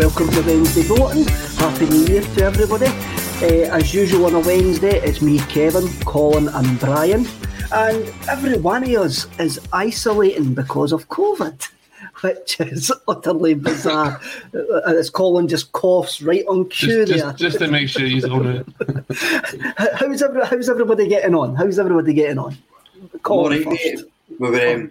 Welcome to Wednesday voting. Happy New Year to everybody. Uh, as usual on a Wednesday, it's me, Kevin, Colin, and Brian. And every one of us is isolating because of COVID, which is utterly bizarre. Uh, As Colin just coughs right on cue Just, there. just, just to make sure he's on it. how's, every, how's everybody getting on? How's everybody getting on? Colin Alright, first. mate. We were um,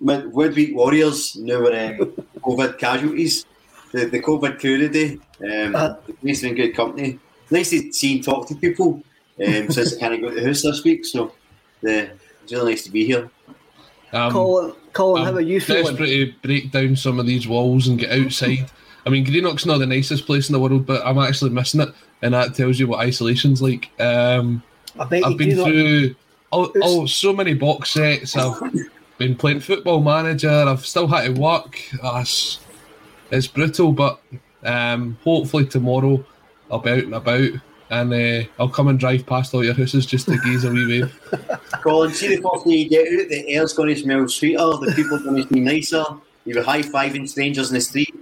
mid- midweek warriors. Now we're um, COVID casualties. The, the COVID crew today. Um, Uh. nice to be in good company. Nice to see and talk to people um, since I kind of got the house this week. So the, it's really nice to be here. Um, Colin, Colin how I'm are you feeling? desperate to break down some of these walls and get outside. I mean, Greenock's not the nicest place in the world, but I'm actually missing it, and that tells you what isolation's like. Um, I bet I've been do not- through oh, oh, so many box sets. I've been playing football manager. I've still had to work. It's, it's brutal, but um, hopefully tomorrow I'll be out and about, and uh, I'll come and drive past all your houses just to gaze a wee wave. Colin, see the first day you get out, the air's going to smell sweeter, the people are going to be nicer. You'll be high fiving strangers in the street.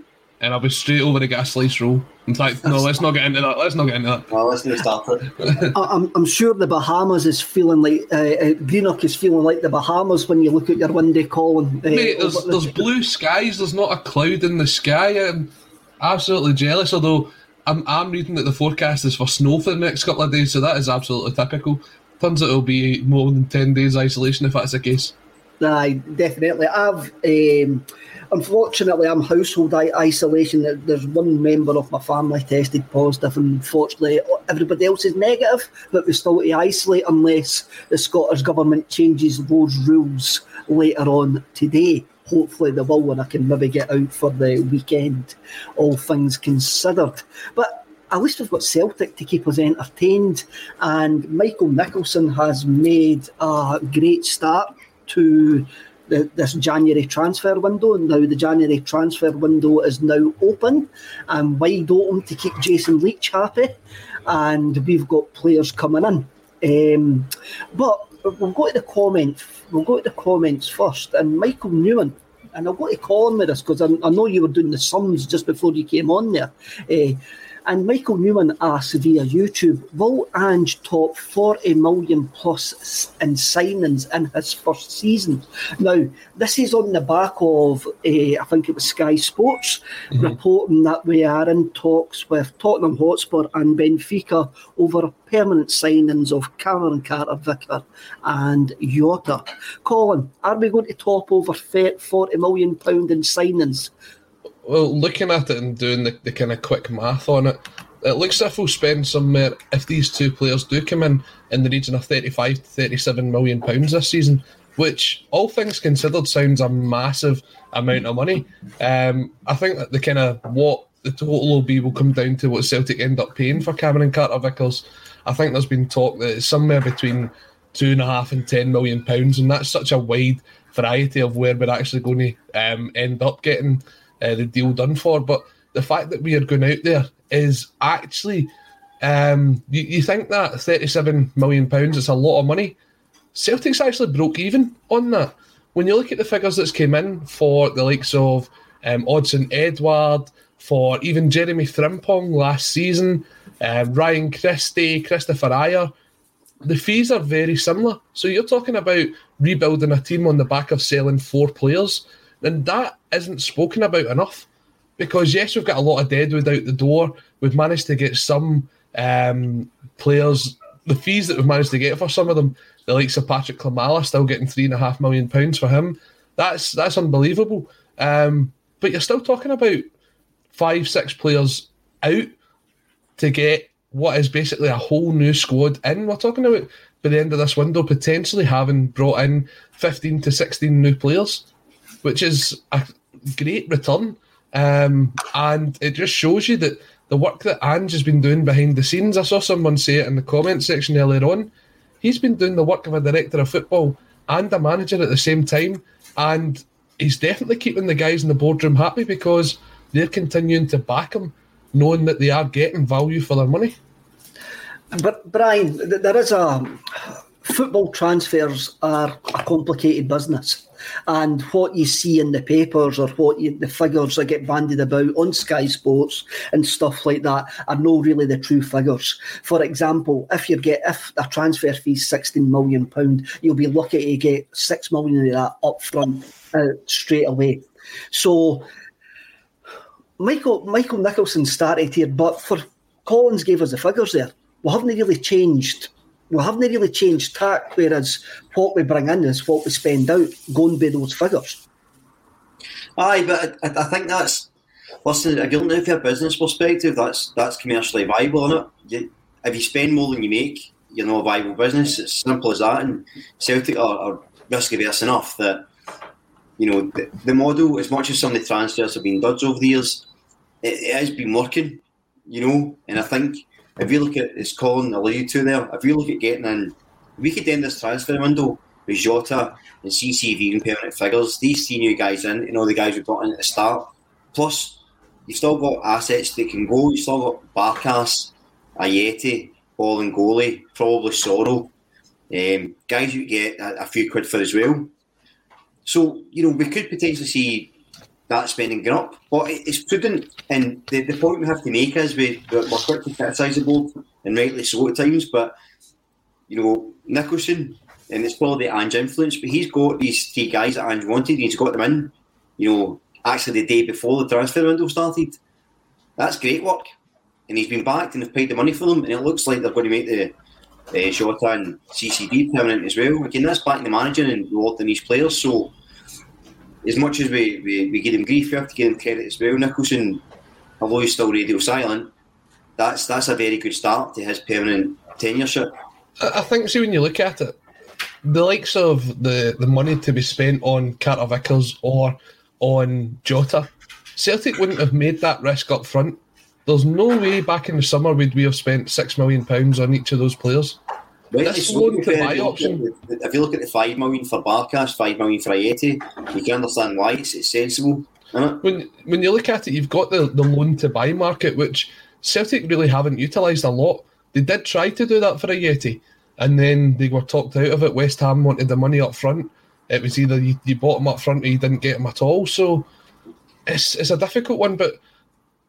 And I'll be straight over to get a slice roll. In fact, no, let's not get into that. Let's not get into that. Well, let's not start it. I- I'm, I'm sure the Bahamas is feeling like uh, uh, Greenock is feeling like the Bahamas when you look at your window, Colin. Uh, Mate, there's, over- there's blue skies. There's not a cloud in the sky. I'm absolutely jealous. Although I'm, I'm reading that the forecast is for snow for the next couple of days, so that is absolutely typical. Turns out it'll be more than ten days isolation if that's the case. Aye, definitely. I've um, unfortunately I'm household isolation. There- There's one member of my family tested positive, and unfortunately everybody else is negative. But we still to isolate unless the Scottish government changes those rules later on today. hopefully they will, and I can maybe get out for the weekend, all things considered. But at least we've got Celtic to keep us entertained, and Michael Nicholson has made a great start to the, this January transfer window. And now the January transfer window is now open and wide open to keep Jason Leitch happy, and we've got players coming in. Um, but we'll go to the comments. We'll go to the comments first, and Michael Newman. And I'll go to Colin with this because I, I, know you were doing the sums just before you came on there. Uh, and Michael Newman asks via YouTube, will Ange top 40 million plus in signings in his first season? Now, this is on the back of, uh, I think it was Sky Sports, mm-hmm. reporting that we are in talks with Tottenham Hotspur and Benfica over permanent signings of Cameron Carter Vicker and Jota. Colin, are we going to top over 40 million pound in signings well, looking at it and doing the, the kind of quick math on it, it looks as if we'll spend somewhere, if these two players do come in, in the region of 35 to 37 million pounds this season, which, all things considered, sounds a massive amount of money. Um, I think that the kind of what the total will be will come down to what Celtic end up paying for Cameron Carter Vickers. I think there's been talk that it's somewhere between two and a half and ten million pounds, and that's such a wide variety of where we're actually going to um, end up getting uh, the deal done for. But the fact that we are going out there is actually, um, you, you think that 37 million pounds is a lot of money. Celtic's actually broke even on that. When you look at the figures that's came in for the likes of um, Odsonne Edouard, for even Jeremy Frimpong last season, um, Ryan Christie, Kristoffer Ajer, the fees are very similar. So you're talking about rebuilding a team on the back of selling four players then that isn't spoken about enough. Because yes, we've got a lot of deadwood out the door. We've managed to get some um, players. The fees that we've managed to get for some of them, the likes of Patryk Klimala, still getting three and a half million pounds for him. That's that's unbelievable. Um, but you're still talking about five, six players out to get what is basically a whole new squad in. We're talking about by the end of this window potentially having brought in 15 to 16 new players which is a great return. Um, and it just shows you that the work that Ange has been doing behind the scenes. I saw someone say it in the comment section earlier on. He's been doing the work of a director of football and a manager at the same time, and he's definitely keeping the guys in the boardroom happy because they're continuing to back him, knowing that they are getting value for their money. But Brian, there is a football transfers are a complicated business and what you see in the papers or what you, the figures that get bandied about on Sky Sports and stuff like that are not really the true figures. For example, if you get if a transfer fee is sixteen million pound, you'll be lucky to get six million of that up front uh, straight away. So. Michael Michael Nicholson started here, but for Colin's gave us the figures there. We haven't really changed we haven't really changed tack, whereas what we bring in is what we spend out, going by those figures. Aye, but I, I think that's listen. If you're a business perspective, that's that's commercially viable, isn't it? You, if you spend more than you make, you're not a viable business. It's simple as that. And Celtic are, are risk averse enough that you know the, the, model, as much as some of the transfers have been duds over the years, it, it has been working. You know, and I think if you look at, as Colin alluded to there, if you look at getting in, we could end this transfer window with Jota and CCV and permanent figures, these three new guys in, you know, the guys we brought in at the start. Plus, you've still got assets that can go. You've still got Barkas, Ajeti, Bolingoli, probably Soro. Um, guys you get a, a few quid for as well. So, you know, we could potentially see that spending going up. But it's prudent, and the, the point we have to make is we, we're quick to criticise the board, and rightly so at times, but, you know, Nicholson, and it's probably the Ange influence, but he's got these three guys that Ange wanted, he's got them in, you know, actually the day before the transfer window started. That's great work. And he's been backed and they've paid the money for them, and it looks like they're going to make the uh, Jota and CCV permanent as well. Again, that's backing the manager and rewarding these players, so as much as we, we, we give him grief, we have to give him credit as well. Nicholson, although he's still radio silent, that's that's a very good start to his permanent tenureship. I think, see, when you look at it, the likes of the, the money to be spent on Carter Vickers or on Jota, Celtic wouldn't have made that risk up front. There's no way back in the summer would we have spent six million pounds on each of those players. Right, This loan if to you buy look option. at the- If you look at the five million for Barkas, five million for Ajeti, you can understand why it's, it's sensible. It? when when you look at it, you've got the, the loan to buy market, which Celtic really haven't utilised a lot. They did try to do that for Ajeti, and then they were talked out of it. West Ham wanted the money up front. It was either you, you bought him up front or you didn't get him at all. So it's it's a difficult one. But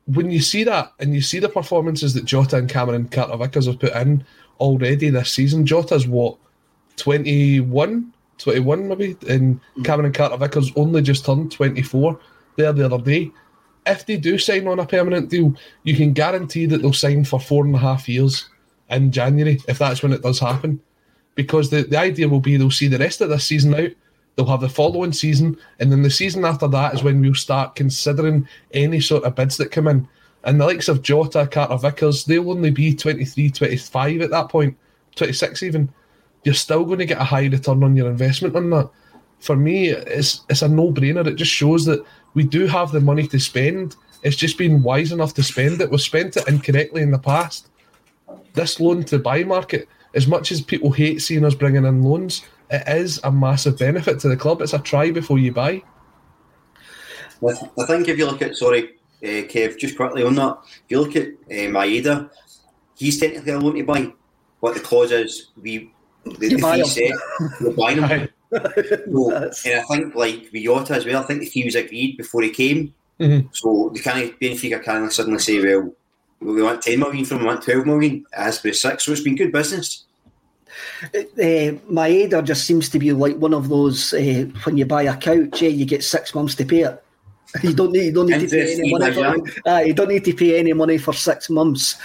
when you see that and you see the performances that Jota and Cameron Carter Vickers have put in already this season, Jota's what 21, 21 maybe, and mm. Cameron Carter Vickers only just turned 24 there the other day. If they do sign on a permanent deal, you can guarantee that they'll sign for four and a half years in January, if that's when it does happen. Because the, the idea will be they'll see the rest of this season out, they'll have the following season, and then the season after that is when we'll start considering any sort of bids that come in. And the likes of Jota, Carter Vickers, they'll only be 23, 25 at that point, 26 even. You're still going to get a high return on your investment on that. For me, it's it's a no brainer. It just shows that we do have the money to spend. It's just been wise enough to spend it. We've spent it incorrectly in the past. This loan to buy market, as much as people hate seeing us bringing in loans, it is a massive benefit to the club. It's a try before you buy. I I think if you look at, sorry, uh, Kev, just quickly on that, if you look at uh, Maeda, he's technically a loan to buy, but the clause is we, the, You the fee him. set, we're buying him. So, and I think, like, with Jota as well, I think the fee was agreed before he came. Mhm. So, they can't, Benfica can't suddenly say, well, we want 10 million from him, we want 12 million. It has to be six. So, it's been good business. Uh, Maeda just seems to be like one of those uh, when you buy a couch, yeah, you get six months to pay it. You don't need, you don't need to pay any money. For, uh, you don't need to pay any money for six months.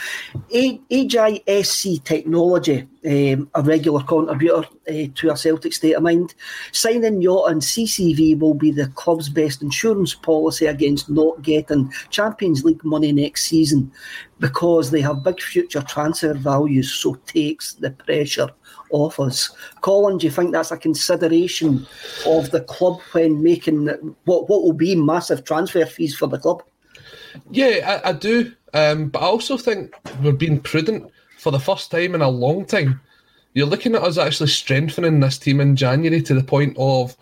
A- AGISC Technology, um, a regular contributor uh, to a Celtic state of mind, signing Jota and CCV will be the club's best insurance policy against not getting Champions League money next season because they have big future transfer values, so takes the pressure off us. Colin, do you think that's a consideration of the club when making what what will be massive transfer fees for the club? Yeah, I, I do. Um, but I also think we're being prudent for the first time in a long time. You're looking at us actually strengthening this team in January to the point of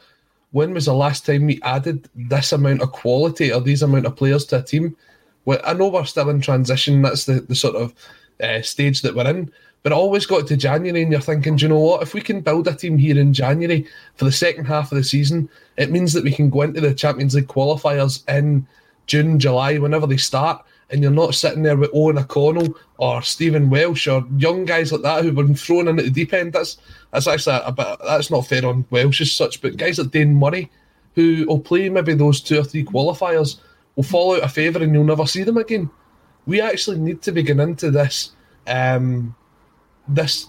when was the last time we added this amount of quality or these amount of players to a team? Well, I know we're still in transition. That's the, the sort of uh, stage that we're in. But it always got to January, and you're thinking, do you know what? If we can build a team here in January for the second half of the season, it means that we can go into the Champions League qualifiers in June, July, whenever they start, and you're not sitting there with Owen O'Connell or Stephen Welsh or young guys like that who've been thrown in at the deep end. That's that's actually a, bit that's not fair on Welsh as such, but guys like Dane Murray, who will play maybe those two or three qualifiers, will fall out of favour and you'll never see them again. We actually need to be getting into this um, this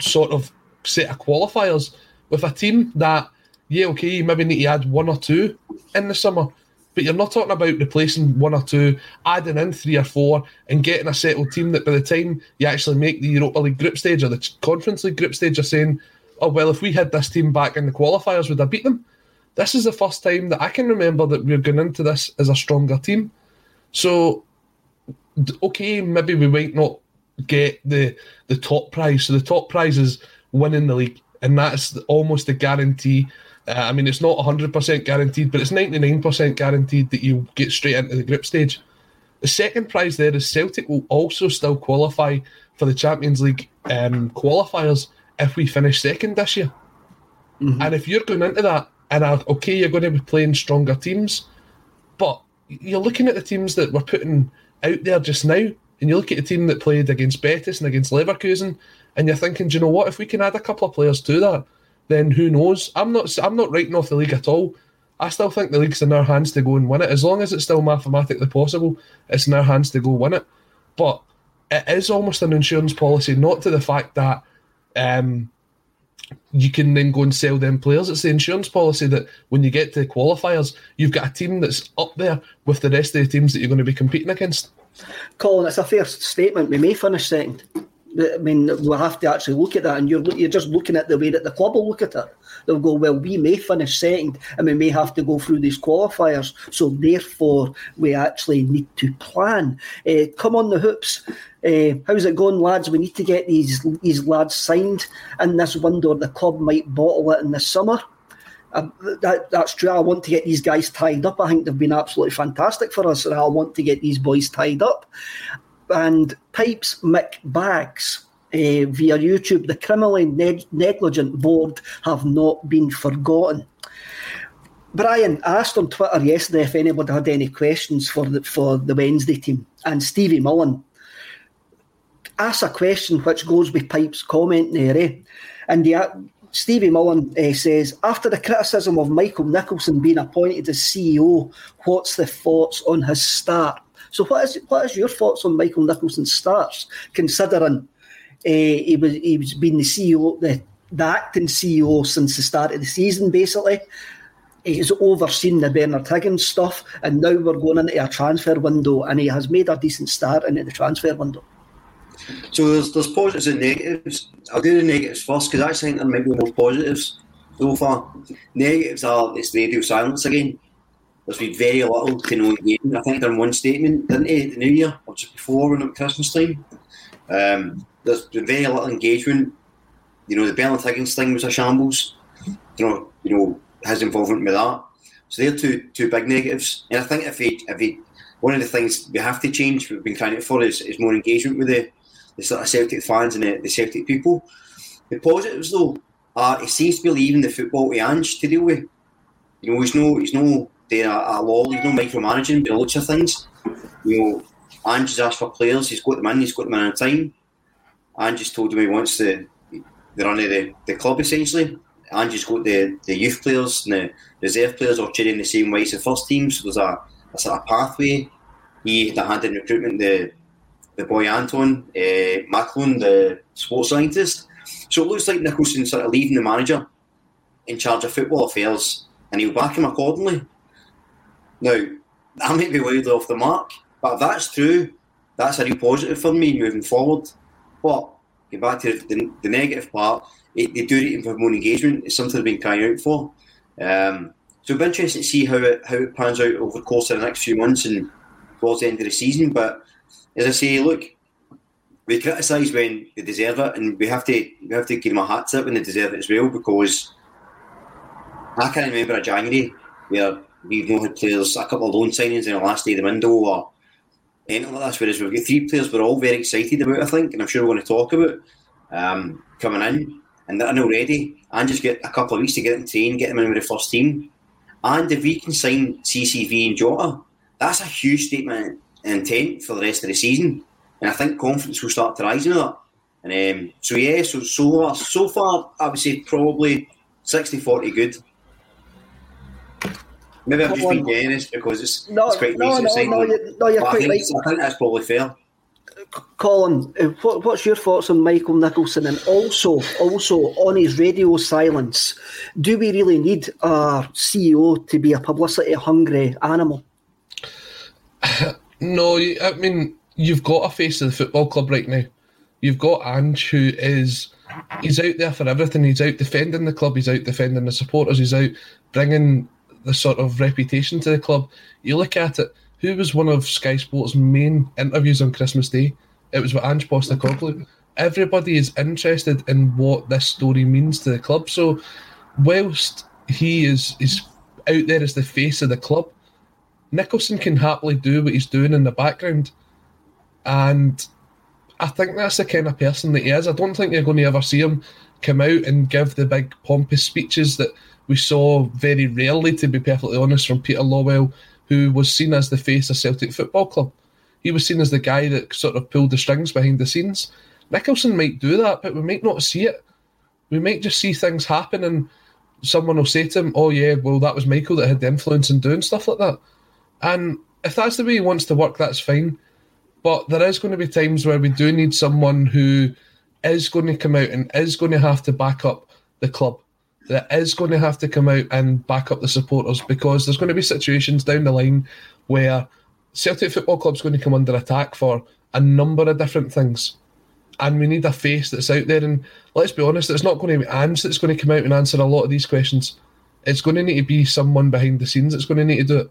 sort of set of qualifiers with a team that, yeah, okay, you maybe need to add one or two in the summer, but you're not talking about replacing one or two, adding in three or four, and getting a settled team that by the time you actually make the Europa League group stage or the Conference League group stage, you're saying, oh, well, if we had this team back in the qualifiers, would I beat them? This is the first time that I can remember that we're going into this as a stronger team. So, okay, maybe we might not get the the top prize. So the top prize is winning the league, and that's almost a guarantee. Uh, I mean, it's not 100% guaranteed, but it's 99% guaranteed that you get straight into the group stage. The second prize there is Celtic will also still qualify for the Champions League um, qualifiers if we finish second this year. And if you're going into that, and are, okay, you're going to be playing stronger teams, but you're looking at the teams that we're putting out there just now, and you look at the team that played against Betis and against Leverkusen, and you're thinking, do you know what? If we can add a couple of players to that, then who knows? I'm not. I'm not writing off the league at all. I still think the league's in our hands to go and win it. As long as it's still mathematically possible, it's in our hands to go win it. But it is almost an insurance policy, not to the fact that um, you can then go and sell them players. It's the insurance policy that when you get to the qualifiers, you've got a team that's up there with the rest of the teams that you're going to be competing against. Colin, it's a fair statement. We may finish second. I mean, we'll have to actually look at that, and you're you're just looking at the way that the club will look at it. They'll go, well, we may finish second, and we may have to go through these qualifiers. So therefore, we actually need to plan. Uh, come on the hoops. Uh, how's it going, lads? We need to get these these lads signed in this window. The club might bottle it in the summer. Uh, that, that's true. I want to get these guys tied up. I think they've been absolutely fantastic for us, and I want to get these boys tied up. And Pipes Mick Bags uh, via YouTube, the criminally neg- negligent board have not been forgotten. Brian asked on Twitter yesterday if anybody had any questions for the for the Wednesday team, and Stevie Mullen asked a question which goes with Pipe's comment there, eh? and the Stevie Mullen uh, says, after the criticism of Michael Nicholson being appointed as CEO, what's the thoughts on his start? So, what is what is your thoughts on Michael Nicholson's starts, considering uh, he was he was been the CEO, the, the acting CEO since the start of the season, basically. He's overseen the Bernard Higgins stuff, and now we're going into a transfer window, and he has made a decent start into the transfer window. So there's there's positives and negatives. I'll do the negatives first because I think there might be more positives so far. Negatives are it's radio silence again. There's been very little to no engagement. I think they're in one statement, didn't they, the New Year or just before when it Christmas time. Um, there's been very little engagement. You know, the Bernard Higgins thing was a shambles. You know, you know his involvement with that. So they're two two big negatives. And I think if he if he one of the things we have to change, we've been trying it for, is, is more engagement with the the sort of Celtic fans and the, the Celtic people. The positives though are he seems to be leaving the football to Ange to deal with. You know, he's no he's no doing a, a law, he's no micromanaging by lots of things. You know, Ange has asked for players, he's got them in, he's got them in on time. Ange just told him he wants the the run of the, the club essentially. Ange's got the, the youth players and the reserve players all training the same way as the first team, so there's a, a sort of pathway. He that had in recruitment the the boy Anton uh, Macklin, the sports scientist. So it looks like Nicholson sort of leaving the manager in charge of football affairs, and he'll back him accordingly. Now, that might be wildly off the mark, but if that's true, that's a real positive for me moving forward. But get back to the, the negative part, it, they do it for more engagement. It's something they've been crying out for. Um, so it'll be interesting to see how it how it pans out over the course of the next few months and towards the end of the season. But as I say, look, we criticise when they deserve it, and we have to we have to give them a hat tip when they deserve it as well. Because I can't remember a January where we've not had players a couple of loan signings in the last day of the window or anything like that. Whereas we've got three players we're all very excited about, I think, and I'm sure we're going to talk about um, coming in, and they're in already, and just get a couple of weeks to get them trained, get them in with the first team. And if we can sign CCV and Jota, that's a huge statement intent for the rest of the season. And I think confidence will start to rise in that. And um, so, yeah, so, so, so far, I would say probably 60 40 good. Maybe I'm just being generous because it's, no, it's quite no, nice no, no, you're, no, you're I quite think, right. I think that's probably fair. Colin, uh, what, what's your thoughts on Michael Nicholson, and also, also on his radio silence? Do we really need our CEO to be a publicity hungry animal? No, I mean you've got a face of the football club right now. You've got Ange, who is he's out there for everything. He's out defending the club. He's out defending the supporters. He's out bringing the sort of reputation to the club. You look at it. Who was one of Sky Sports' main interviews on Christmas Day? It was with Ange Postecoglou. Everybody is interested in what this story means to the club. So, whilst he is is out there as the face of the club, Nicholson can happily do what he's doing in the background. And I think that's the kind of person that he is. I don't think you're going to ever see him come out and give the big pompous speeches that we saw very rarely, to be perfectly honest, from Peter Lawwell, who was seen as the face of Celtic Football Club. He was seen as the guy that sort of pulled the strings behind the scenes. Nicholson might do that, but we might not see it. We might just see things happen and someone will say to him, Oh, yeah, well, that was Michael that had the influence in doing stuff like that. And if that's the way he wants to work, that's fine. But there is going to be times where we do need someone who is going to come out and is going to have to back up the club. That is going to have to come out and back up the supporters because there's going to be situations down the line where Celtic Football Club's going to come under attack for a number of different things. and we need a face that's out there. And let's be honest, it's not going to be Ange that's going to come out and answer a lot of these questions. It's going to need to be someone behind the scenes that's going to need to do it.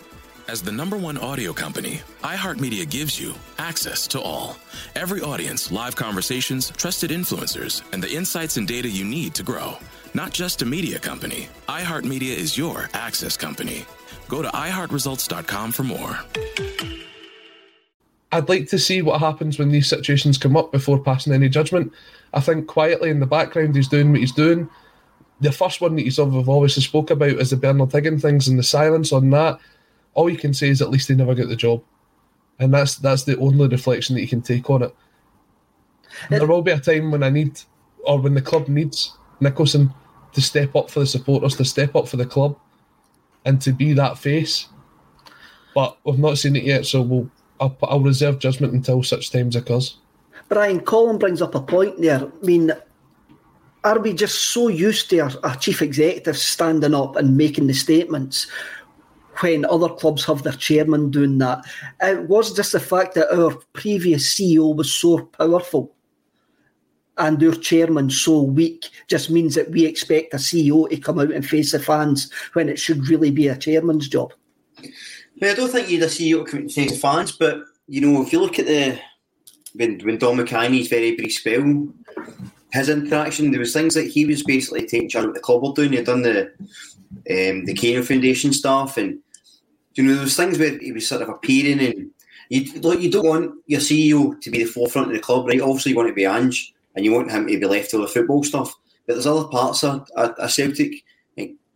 As the number one audio company, iHeartMedia gives you access to all. Every audience, live conversations, trusted influencers, and the insights and data you need to grow. Not just a media company, iHeartMedia is your access company. Go to iHeartResults.com for more. I'd like to see what happens when these situations come up before passing any judgment. I think quietly in the background he's doing what he's doing. The first one that he's obviously spoke about is the Bernard Higgin things and the silence on that. All you can say is at least they never got the job. And that's that's the only reflection that you can take on it. There will be a time when I need or when the club needs Nicholson to step up for the supporters, to step up for the club, and to be that face. But we've not seen it yet, so we'll I'll, I'll reserve judgment until such times occurs. Brian, Colin brings up a point there. I mean, are we just so used to our, our chief executive standing up and making the statements when other clubs have their chairman doing that? It was just the fact that our previous CEO was so powerful and our chairman so weak just means that we expect a CEO to come out and face the fans when it should really be a chairman's job. I don't think you'd a CEO come out and face the fans, but you know, if you look at the when when Dom McKay's very brief spell, his interaction, there was things that he was basically taking charge of the club were doing. He'd done the um, the Kano Foundation stuff, and you know, was things where he was sort of appearing, and you you don't want your CEO to be the forefront of the club, right? Obviously, you want to be Ange, and you want him to be left to the football stuff. But there's other parts of, of Celtic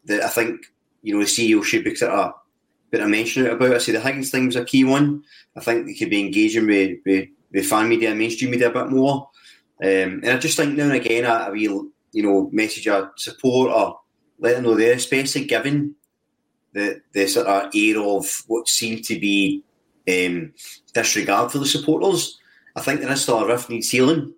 that I think you know the CEO should be sort of bit of mention about. I say the Higgins thing was a key one. I think they could be engaging with, with, with fan media and mainstream media a bit more. Um, and I just think now and again a, a you know, message of support or let them know there, especially given the the sort of air of what seemed to be um, disregard for the supporters. I think is still a rift needs healing,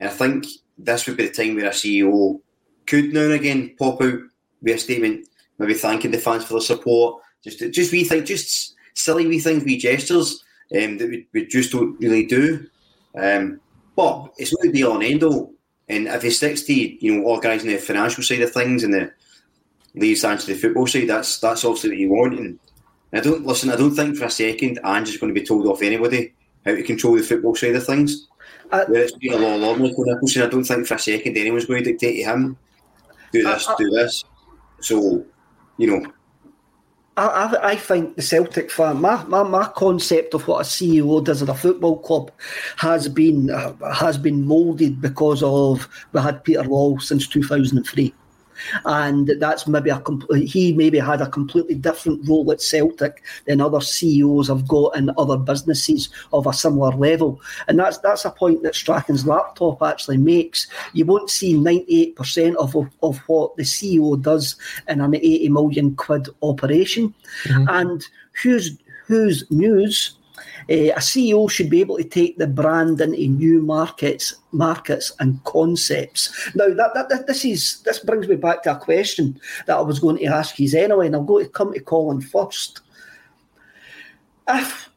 and I think this would be the time where a CEO could now and again pop out with a statement, maybe thanking the fans for the support, just just we think just silly wee things, wee gestures um, that we, we just don't really do. Um, but it's not the be all and end all. And if he sticks to you know organising the financial side of things and the leaves on to the football side, that's that's obviously what you want. And I don't listen. I don't think for a second Ange is going to be told off anybody how to control the football side of things. Uh, Where it's been a law law with Nicholson, I don't think for a second anyone's going to dictate to him do this, uh, uh, do this. So, you know, I, I, I think the Celtic fan, my, my, my concept of what a CEO does at a football club has been uh, has been moulded because of we had Peter Lawwell since 2003 and that's maybe a he maybe had a completely different role at Celtic than other CEOs have got in other businesses of a similar level, and that's that's a point that Strachan's laptop actually makes. You won't see ninety eight percent of, of what the CEO does in an eighty million quid operation, mm-hmm. and whose whose news Eh, a CEO should be able to take the brand into new markets, markets and concepts. Now, that, that, that, this is this brings me back to a question that I was going to ask you anyway, and I'm going to come to Colin first. If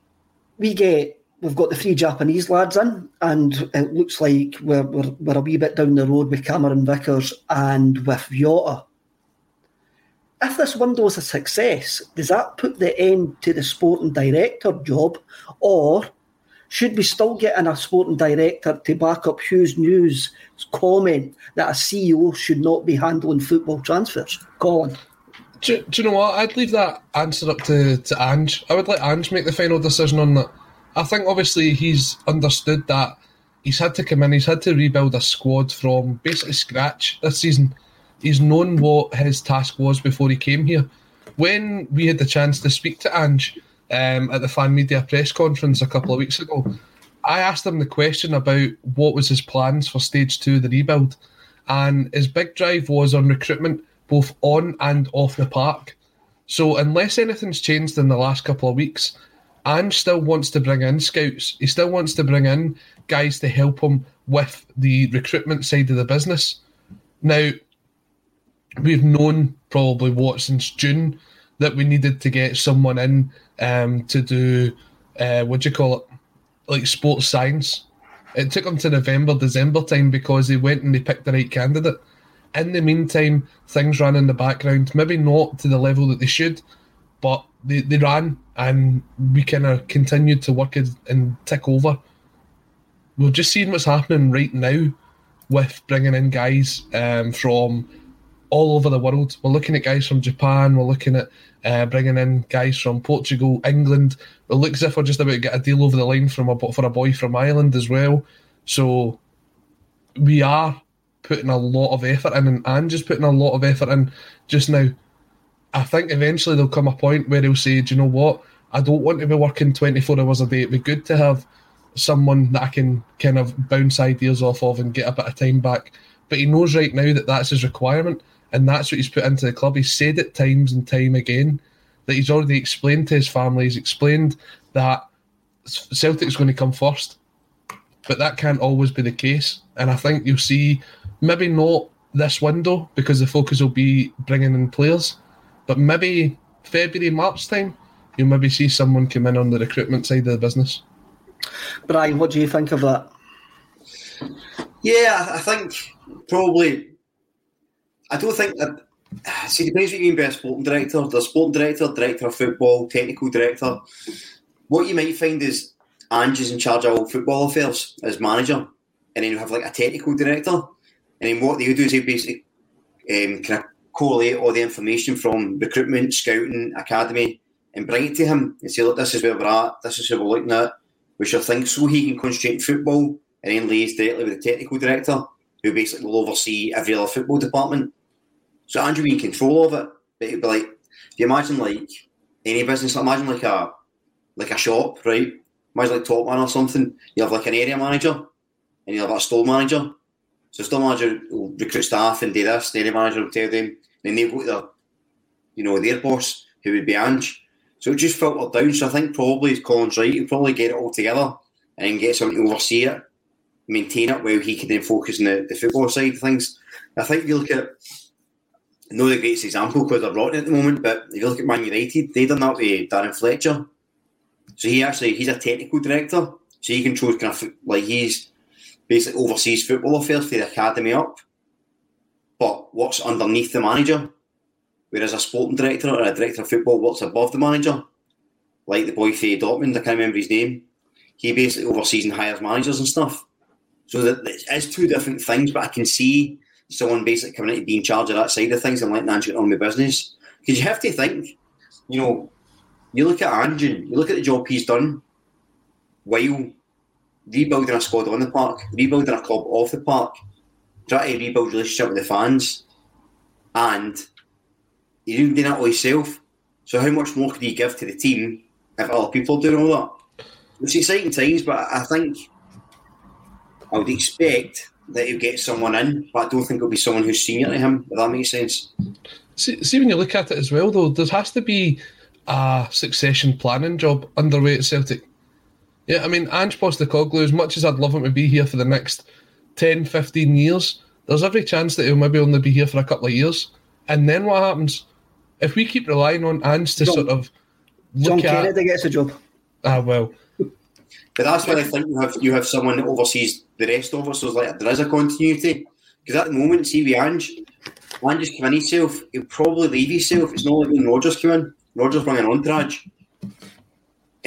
we get we've got the three Japanese lads in, and it looks like we're, we're, we're a wee bit down the road with Cameron Vickers and with Jota. If this window is a success, does that put the end to the sporting director job, or should we still get in a sporting director to back up Hughes News' comment that a CEO should not be handling football transfers? Colin. Do, do you know what? I'd leave that answer up to, to Ange. I would let Ange make the final decision on that. I think obviously he's understood that he's had to come in, he's had to rebuild a squad from basically scratch this season. He's known what his task was before he came here. When we had the chance to speak to Ange um, at the fan media press conference a couple of weeks ago, I asked him the question about what was his plans for stage two of the rebuild. And his big drive was on recruitment, both on and off the park. So, unless anything's changed in the last couple of weeks, Ange still wants to bring in scouts. He still wants to bring in guys to help him with the recruitment side of the business. Now, we've known probably what since June that we needed to get someone in um, to do uh, what do you call it, like sports science. It took them to November, December time because they went and they picked the right candidate. In the meantime, things ran in the background, maybe not to the level that they should, but they, they ran and we kind of continued to work it and tick over. We're just seeing what's happening right now with bringing in guys um, from all over the world. We're looking at guys from Japan. We're looking at uh, bringing in guys from Portugal, England. It looks as if we're just about to get a deal over the line from a for a boy from Ireland as well. So we are putting a lot of effort in, and just putting a lot of effort in just now. I think eventually there'll come a point where he'll say, "Do you know what? I don't want to be working 24 hours a day. It'd be good to have someone that I can kind of bounce ideas off of and get a bit of time back." But he knows right now that that's his requirement and that's what he's put into the club. He's said it times and time again that he's already explained to his family. He's explained that Celtic's going to come first, but that can't always be the case. And I think you'll see maybe not this window because the focus will be bringing in players, but maybe February, March time, you'll maybe see someone come in on the recruitment side of the business. Brian, what do you think of that? Yeah, I think probably I don't think that. See, depends what you mean by a sporting director. The sporting director, director of football, technical director. What you might find is Ange is in charge of all football affairs as manager, and then you have like a technical director. And then what they do is they basically um, kind of all the information from recruitment, scouting, academy, and bring it to him and say, look, this is where we're at, this is who we're looking at. We should think so he can concentrate on football and then liaise directly with the technical director, who basically will oversee every other football department. So Andrew be in control of it. But it'd be like if you imagine like any business, imagine like a like a shop, right? Imagine like Top Man or something. You have like an area manager and you have a store manager. So store manager will recruit staff and do this, the area manager will tell them, then they go to their you know, their boss, who would be Ange. So it just filtered down. So I think probably Colin's right, he'll probably get it all together and get someone to oversee it, maintain it while he can then focus on the, the football side of things. I think you look at not the greatest example because they're rotten at the moment, but if you look at Man United, they done that with Darren Fletcher. So he actually he's a technical director, so he controls kind of like he's basically oversees football affairs for the academy up, but what's underneath the manager. Whereas a sporting director or a director of football works above the manager, like the boy for Dortmund, I can't remember his name. He basically oversees and hires managers and stuff. So that it's two different things, but I can see someone basically coming in to be in charge of that side of things and letting Ange get on business. Because you have to think, you know, you look at Ange you look at the job he's done while rebuilding a squad on the park, rebuilding a club off the park, trying to rebuild relationship with the fans, and he didn't do that all himself. So how much more could he give to the team if other people are doing all that? It's exciting times, but I think I would expect that he'll get someone in, but I don't think it'll be someone who's senior to him, if that makes sense. See, see when you look at it as well, though, there has to be a succession planning job underway at Celtic. Yeah, I mean, Ange Postecoglou, as much as I'd love him to be here for the next 10, 15 years, there's every chance that he'll maybe only be here for a couple of years. And then what happens? If we keep relying on Ange to John, sort of John look at... Kennedy gets a job. Ah, well. But that's why I think you have you have someone that oversees the rest of us. was like there is a continuity. Because at the moment, see with Ange, Ange's come in himself. He'll probably leave himself. It's not like when Rodgers came in. Rodgers brought an entourage, and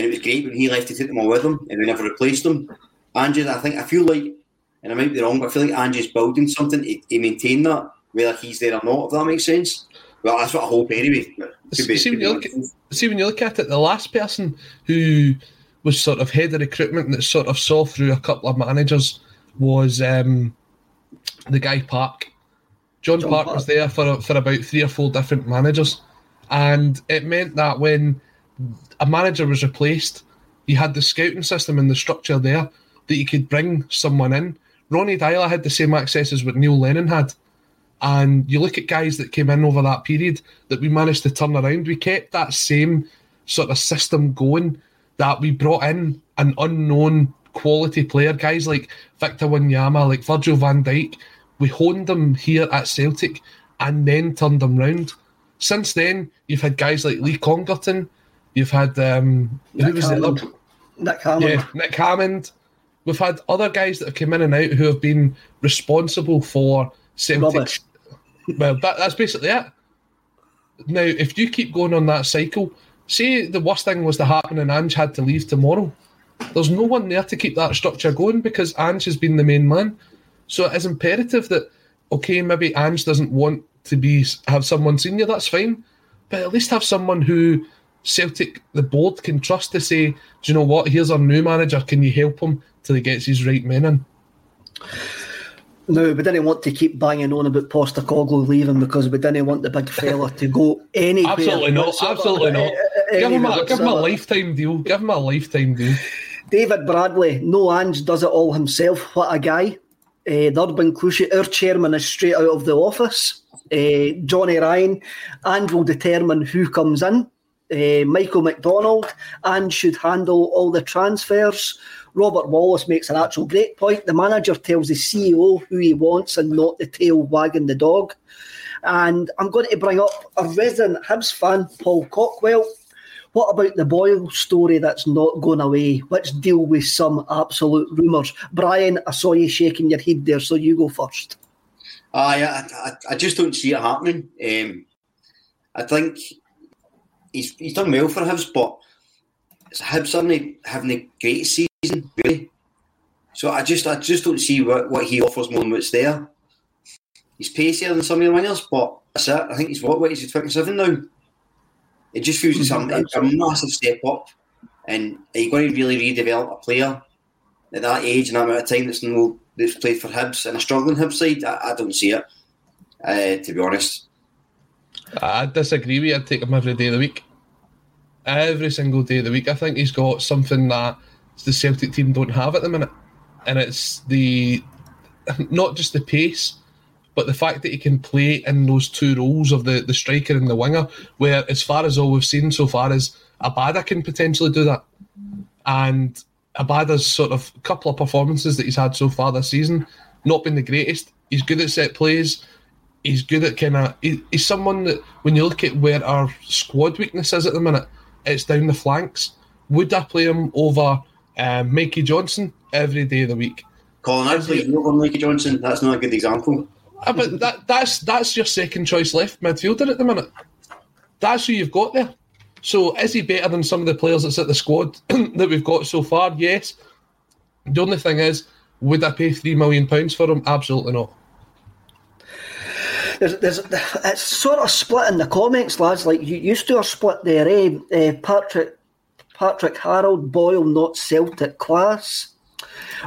it was great when he left to take them all with him, and we never replaced them. Ange, I think I feel like, and I might be wrong, but I feel like Ange's building something he, to maintain that, whether he's there or not. If that makes sense. Well, that's what I hope anyway. See, see, when look, see when you look at it, the last person who was sort of head of recruitment that sort of saw through a couple of managers was um, the guy Park. John, John Park, Park. was there for for about three or four different managers, and it meant that when a manager was replaced, you had the scouting system and the structure there that you could bring someone in. Ronny Deila had the same access as what Neil Lennon had. And you look at guys that came in over that period that we managed to turn around. We kept that same sort of system going that we brought in an unknown quality player, guys like Victor Wanyama, like Virgil van Dijk. We honed them here at Celtic and then turned them round. Since then, you've had guys like Lee Congerton, you've had um, who Nick was the Hammond. other? Nick Hammond. Yeah, Nick Hammond. We've had other guys that have come in and out who have been responsible for Celtic. Well, that, that's basically it. Now, if you keep going on that cycle, say the worst thing was to happen and Ange had to leave tomorrow, there's no one there to keep that structure going because Ange has been the main man. So it is imperative that, okay, maybe Ange doesn't want to be have someone senior, that's fine, but at least have someone who Celtic, the board, can trust to say, do you know what, here's our new manager, can you help him till he gets his right men in? No, we didn't want to keep banging on about Postecoglou leaving because we didn't want the big fella to go anywhere. Absolutely not. Absolutely not. Eh, Give him, a, give him a lifetime deal. Give him a lifetime deal. David Bradley, no Ange does it all himself. What a guy. Uh, the Urban our chairman is straight out of the office. Uh, Johnny Ryan, and will determine who comes in. Uh, Michael McDonald, and should handle all the transfers. Robert Wallace makes an actual great point. The manager tells the CEO who he wants and not the tail wagging the dog. And I'm going to bring up a resident Hibs fan, Paul Cockwell. What about the Boyle story that's not going away? Let's deal with some absolute rumours. Brian, I saw you shaking your head there, so you go first. I, I, I just don't see it happening. Um, I think he's he's done well for Hibs, but Hibs aren't having a great season, really. So I just I just don't see what, what he offers more than what's there. He's pacier than some of the wingers, but that's it. I think he's what, what is he, 27 now? It just feels it's a, it's a massive step up. And are you going to really redevelop a player at that age and that amount of time that's no that's played for Hibs and a struggling Hibs side? I, I don't see it, uh, to be honest. I disagree with you. I'd take him every day of the week. Every single day of the week. I think he's got something that the Celtic team don't have at the minute. And it's the not just the pace, but the fact that he can play in those two roles of the, the striker and the winger, where as far as all we've seen so far is Abada can potentially do that. And Abada's sort of couple of performances that he's had so far this season, not been the greatest. He's good at set plays. He's good at kind of. He, he's someone that when you look at where our squad weakness is at the minute, it's down the flanks. Would I play him over um, Mikey Johnston every day of the week? Colin, I'd play you over Mikey Johnston. That's not a good example. Ah, but that, that's that's your second choice left midfielder at the minute. That's who you've got there. So is he better than some of the players that's at the squad that we've got so far? Yes. The only thing is, would I pay three million pounds for him? Absolutely not. There's, there's, it's sort of split in the comments, lads. Like you used to are split there, eh? Uh, Patrick, Patrick Harold Boyle, not Celtic class.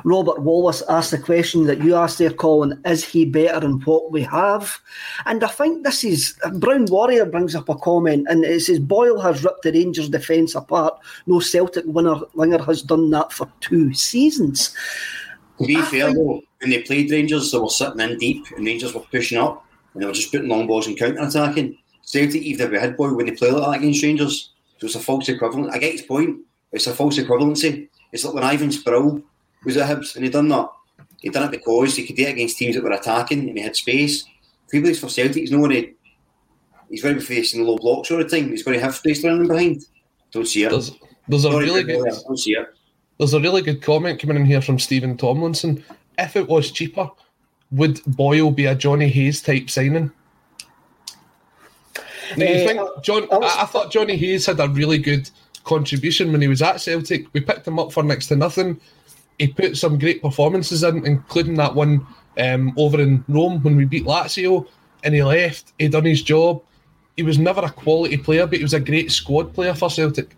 Robert Wallace asked the question that you asked there, Colin. Is he better than what we have? And I think this is Brown Warrior brings up a comment, and it says Boyle has ripped the Rangers defence apart. No Celtic winner winger has done that for two seasons. To be fair, though, when they played Rangers, they were sitting in deep and Rangers were pushing up and they were just putting long balls and counter attacking. Celtic, even if we had boy, when they play like that against Rangers, so it's a false equivalent. I get his point. It's a false equivalency. It's like when Ivan Sproule was at Hibs and he done that. He done it because he could do it against teams that were attacking and he had space. If he plays for Celtic, he's not going to. He's going to be facing low blocks all the time. He's going to have space running behind. Don't see it. There's, there's a really good Don't see it. There's a really good comment coming in here from Stephen Tomlinson. If it was cheaper, would Boyle be a Johnny Hayes type signing? Now, you Eh, think John? I, I thought Johnny Hayes had a really good contribution when he was at Celtic. We picked him up for next to nothing. He put some great performances in, including that one um, over in Rome when we beat Lazio, and he left. He done his job. He was never a quality player, but he was a great squad player for Celtic.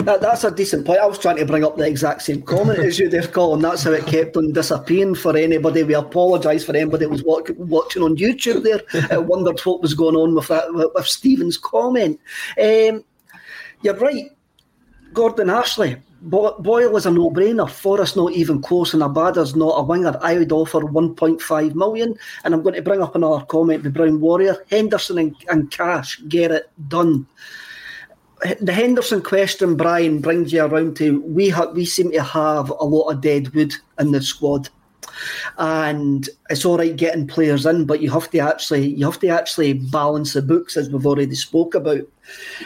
That, that's a decent point. I was trying to bring up the exact same comment as you there, Colin. That's how it kept on disappearing for anybody. We apologise for anybody who was watch, watching on YouTube there. I wondered what was going on with that with, Stephen's comment. Um, you're right. Gordon Ashley. Boyle is a no-brainer. Forrest not even close, and Abada's not a winger. I would offer 1.5 million, and I'm going to bring up another comment. The Brown Warrior, Henderson and, and Cash, get it done the Henderson question, Brian, brings you around to we ha- we seem to have a lot of dead wood in the squad, and it's all right getting players in, but you have to actually you have to actually balance the books as we've already spoke about,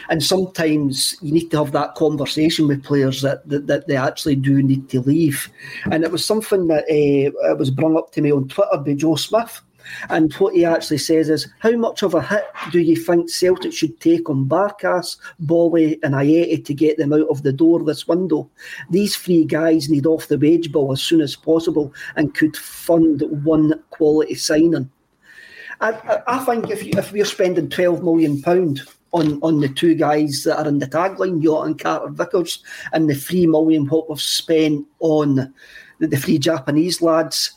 and sometimes you need to have that conversation with players that that, that they actually do need to leave, and it was something that uh, was brought up to me on Twitter by Joe Smith. And what he actually says is, how much of a hit do you think Celtic should take on Barkas, Bolly, and Ajeti to get them out of the door this window? These three guys need off the wage bill as soon as possible and could fund one quality signing. I, I, think if, you, if we're spending £12 million on, on the two guys that are in the tagline, Jota and Carter Vickers, and the three million what we've spent on the, the three Japanese lads,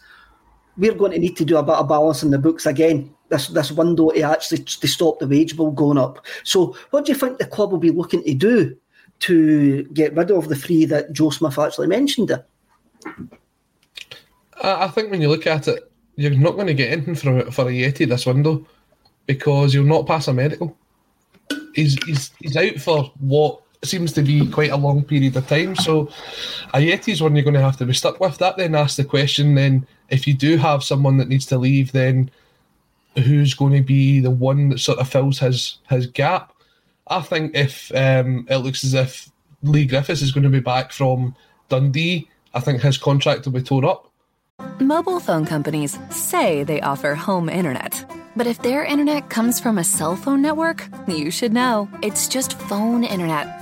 we're going to need to do a bit of balance in the books again. This this window to actually to stop the wage bill going up. So, what do you think the club will be looking to do to get rid of the three that Joe Smith actually mentioned? I think when you look at it, you're not going to get anything for for Ajeti this window because you'll not pass a medical. He's he's he's out for what seems to be quite a long period of time. So Ajeti's one you're going to have to be stuck with. That then asks the question: then if you do have someone that needs to leave, then who's going to be the one that sort of fills his his gap? I think if um, it looks as if Leigh Griffiths is going to be back from Dundee, I think his contract will be torn up. Mobile phone companies say they offer home internet. But if their internet comes from a cell phone network, you should know. It's just phone internet,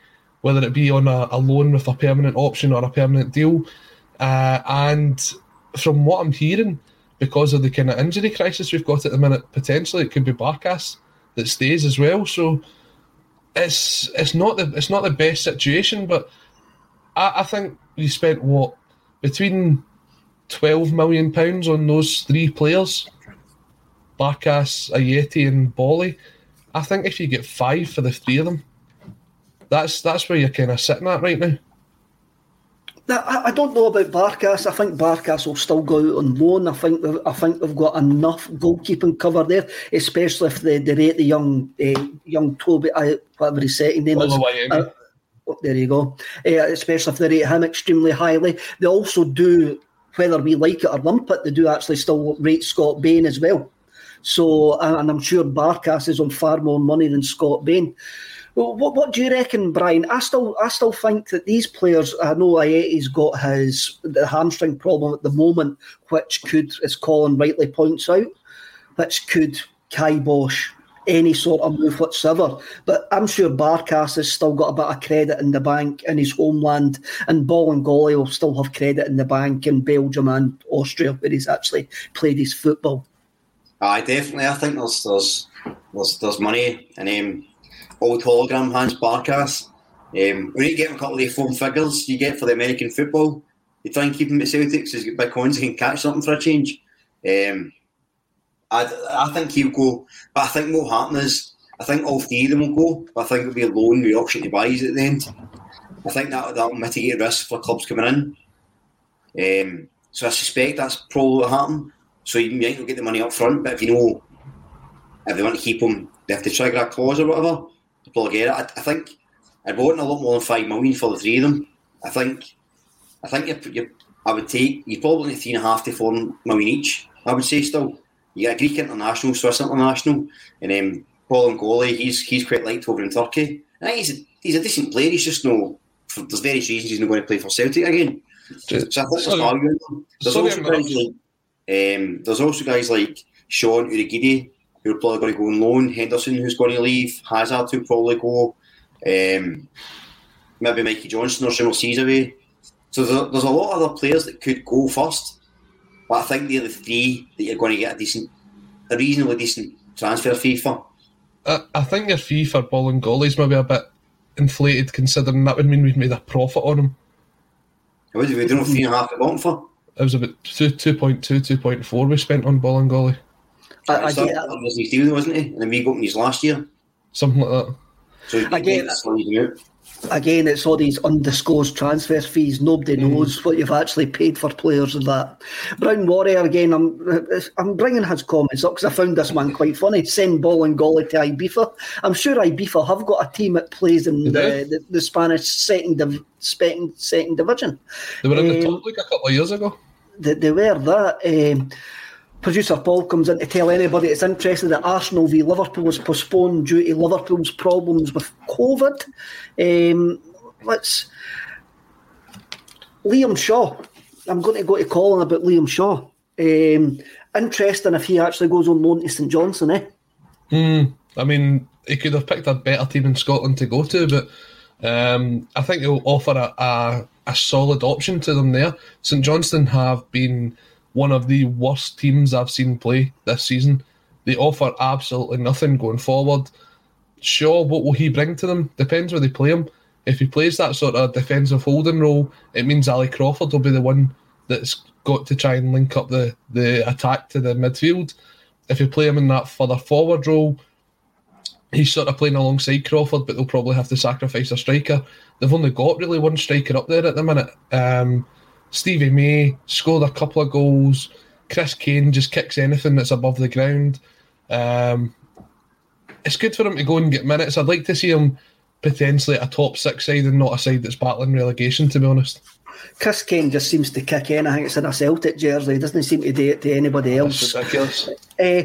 whether it be on a, a loan with a permanent option or a permanent deal. Uh, and from what I'm hearing, because of the kind of injury crisis we've got at the minute, potentially it could be Barkas that stays as well. So it's it's not the it's not the best situation, but I, I think we spent what between twelve million pounds on those three players, Barkas, Ajeti, and Bolly. I think if you get five for the three of them, that's that's where you're kind of sitting at right now. Now, I, I don't know about Barkas. I think Barkas will still go out on loan. I think they've- I think they've got enough goalkeeping cover there, especially if they, they rate the young uh, young Toby, uh, whatever his second name is. Uh, oh, there you go. Uh, especially if they rate him extremely highly. They also do, whether we like it or lump it, they do actually still rate Scott Bain as well. So, and and I'm sure Barkas is on far more money than Scott Bain. Well, what, what do you reckon, Brian? I still, I still think that these players. I know Ajeti's got his the hamstring problem at the moment, which could, as Colin rightly points out, which could kibosh any sort of move whatsoever. But I'm sure Barkas has still got a bit of credit in the bank in his homeland, and Bolingoli will still have credit in the bank in Belgium and Austria, where he's actually played his football. I definitely. I think there's there's there's, there's money in um, old hologram Hans Barkas. Um, when you get a couple of the foam figures you get for the American football, you try and keep him at Celtic so he's got big coins, he can catch something for a change. Um, I, I think he'll go, but I think what will happen is, I think all three of them will go, but I think it'll be a loan with option to buys at the end. I think that that'll mitigate risk for clubs coming in. Um, so I suspect that's probably what happen. So you might not get the money up front, but if you know if they want to keep him, they have to trigger a clause or whatever. To probably get it. I, I think I'd want a lot more than five million for the three of them. I think, I think you, you, I would take you probably need three and a half to four million each. I would say still. You get a Greek international, Swiss international, and um, Bolingoli. He's he's quite liked over in Turkey. I think he's a, he's a decent player. He's just no. For, there's various reasons he's not going to play for Celtic again. So, so I think there's value in them. There's also guys like um, there's also guys like Sean Urhoghide who are probably going to go on loan. Henderson who's going to leave. Hazard who probably go. Um, maybe Mikey Johnston or Shimmer away. So there's, there's a lot of other players that could go first. But I think they're the three that you're going to get a decent, a reasonably decent transfer fee for. I, I think your fee for Bolingoli is maybe a bit inflated, considering that would mean we've made a profit on him. What did we do? Three and a half bottom for? It was about 2, 2.2, 2.4 we spent on Bolingoli. I, I get that. was his deal, wasn't he? And then we got him his last year. Something like that. So I get that. Again, it's all these undisclosed transfer fees. Nobody Mm. knows what you've actually paid for players and that. Brown Warrior again. I'm I'm bringing his comments up because I found this one quite funny. Send ball and golly to Ibiza. I'm sure Ibiza have got a team that plays in the, the, the Spanish second div, second, second division. They were in the Um, top league a couple of years ago. they, they were that. Um, producer Paul comes in to tell anybody that's interested that Arsenal v Liverpool was postponed due to Liverpool's problems with COVID. Um, let's. Liam Shaw. I'm going to go to Colin about Liam Shaw. Um, interesting if he actually goes on loan to St Johnstone, eh? Hmm. I mean, he could have picked a better team in Scotland to go to, but um, I think he'll offer a, a, a solid option to them there. St Johnston have been one of the worst teams I've seen play this season. They offer absolutely nothing going forward. Sure, what will he bring to them? Depends where they play him. If he plays that sort of defensive holding role, it means Ali Crawford will be the one that's got to try and link up the, the attack to the midfield. If you play him in that further forward role, he's sort of playing alongside Crawford, but they'll probably have to sacrifice a striker. They've only got really one striker up there at the minute. Um, Stevie May scored a couple of goals. Chris Kane just kicks anything that's above the ground. Um, it's good for him to go and get minutes. I'd like to see him potentially at a top six side and not a side that's battling relegation, to be honest. Chris Kane just seems to kick anything I think it's in a Celtic jersey. He doesn't seem to do it to anybody else. ridiculous. Uh,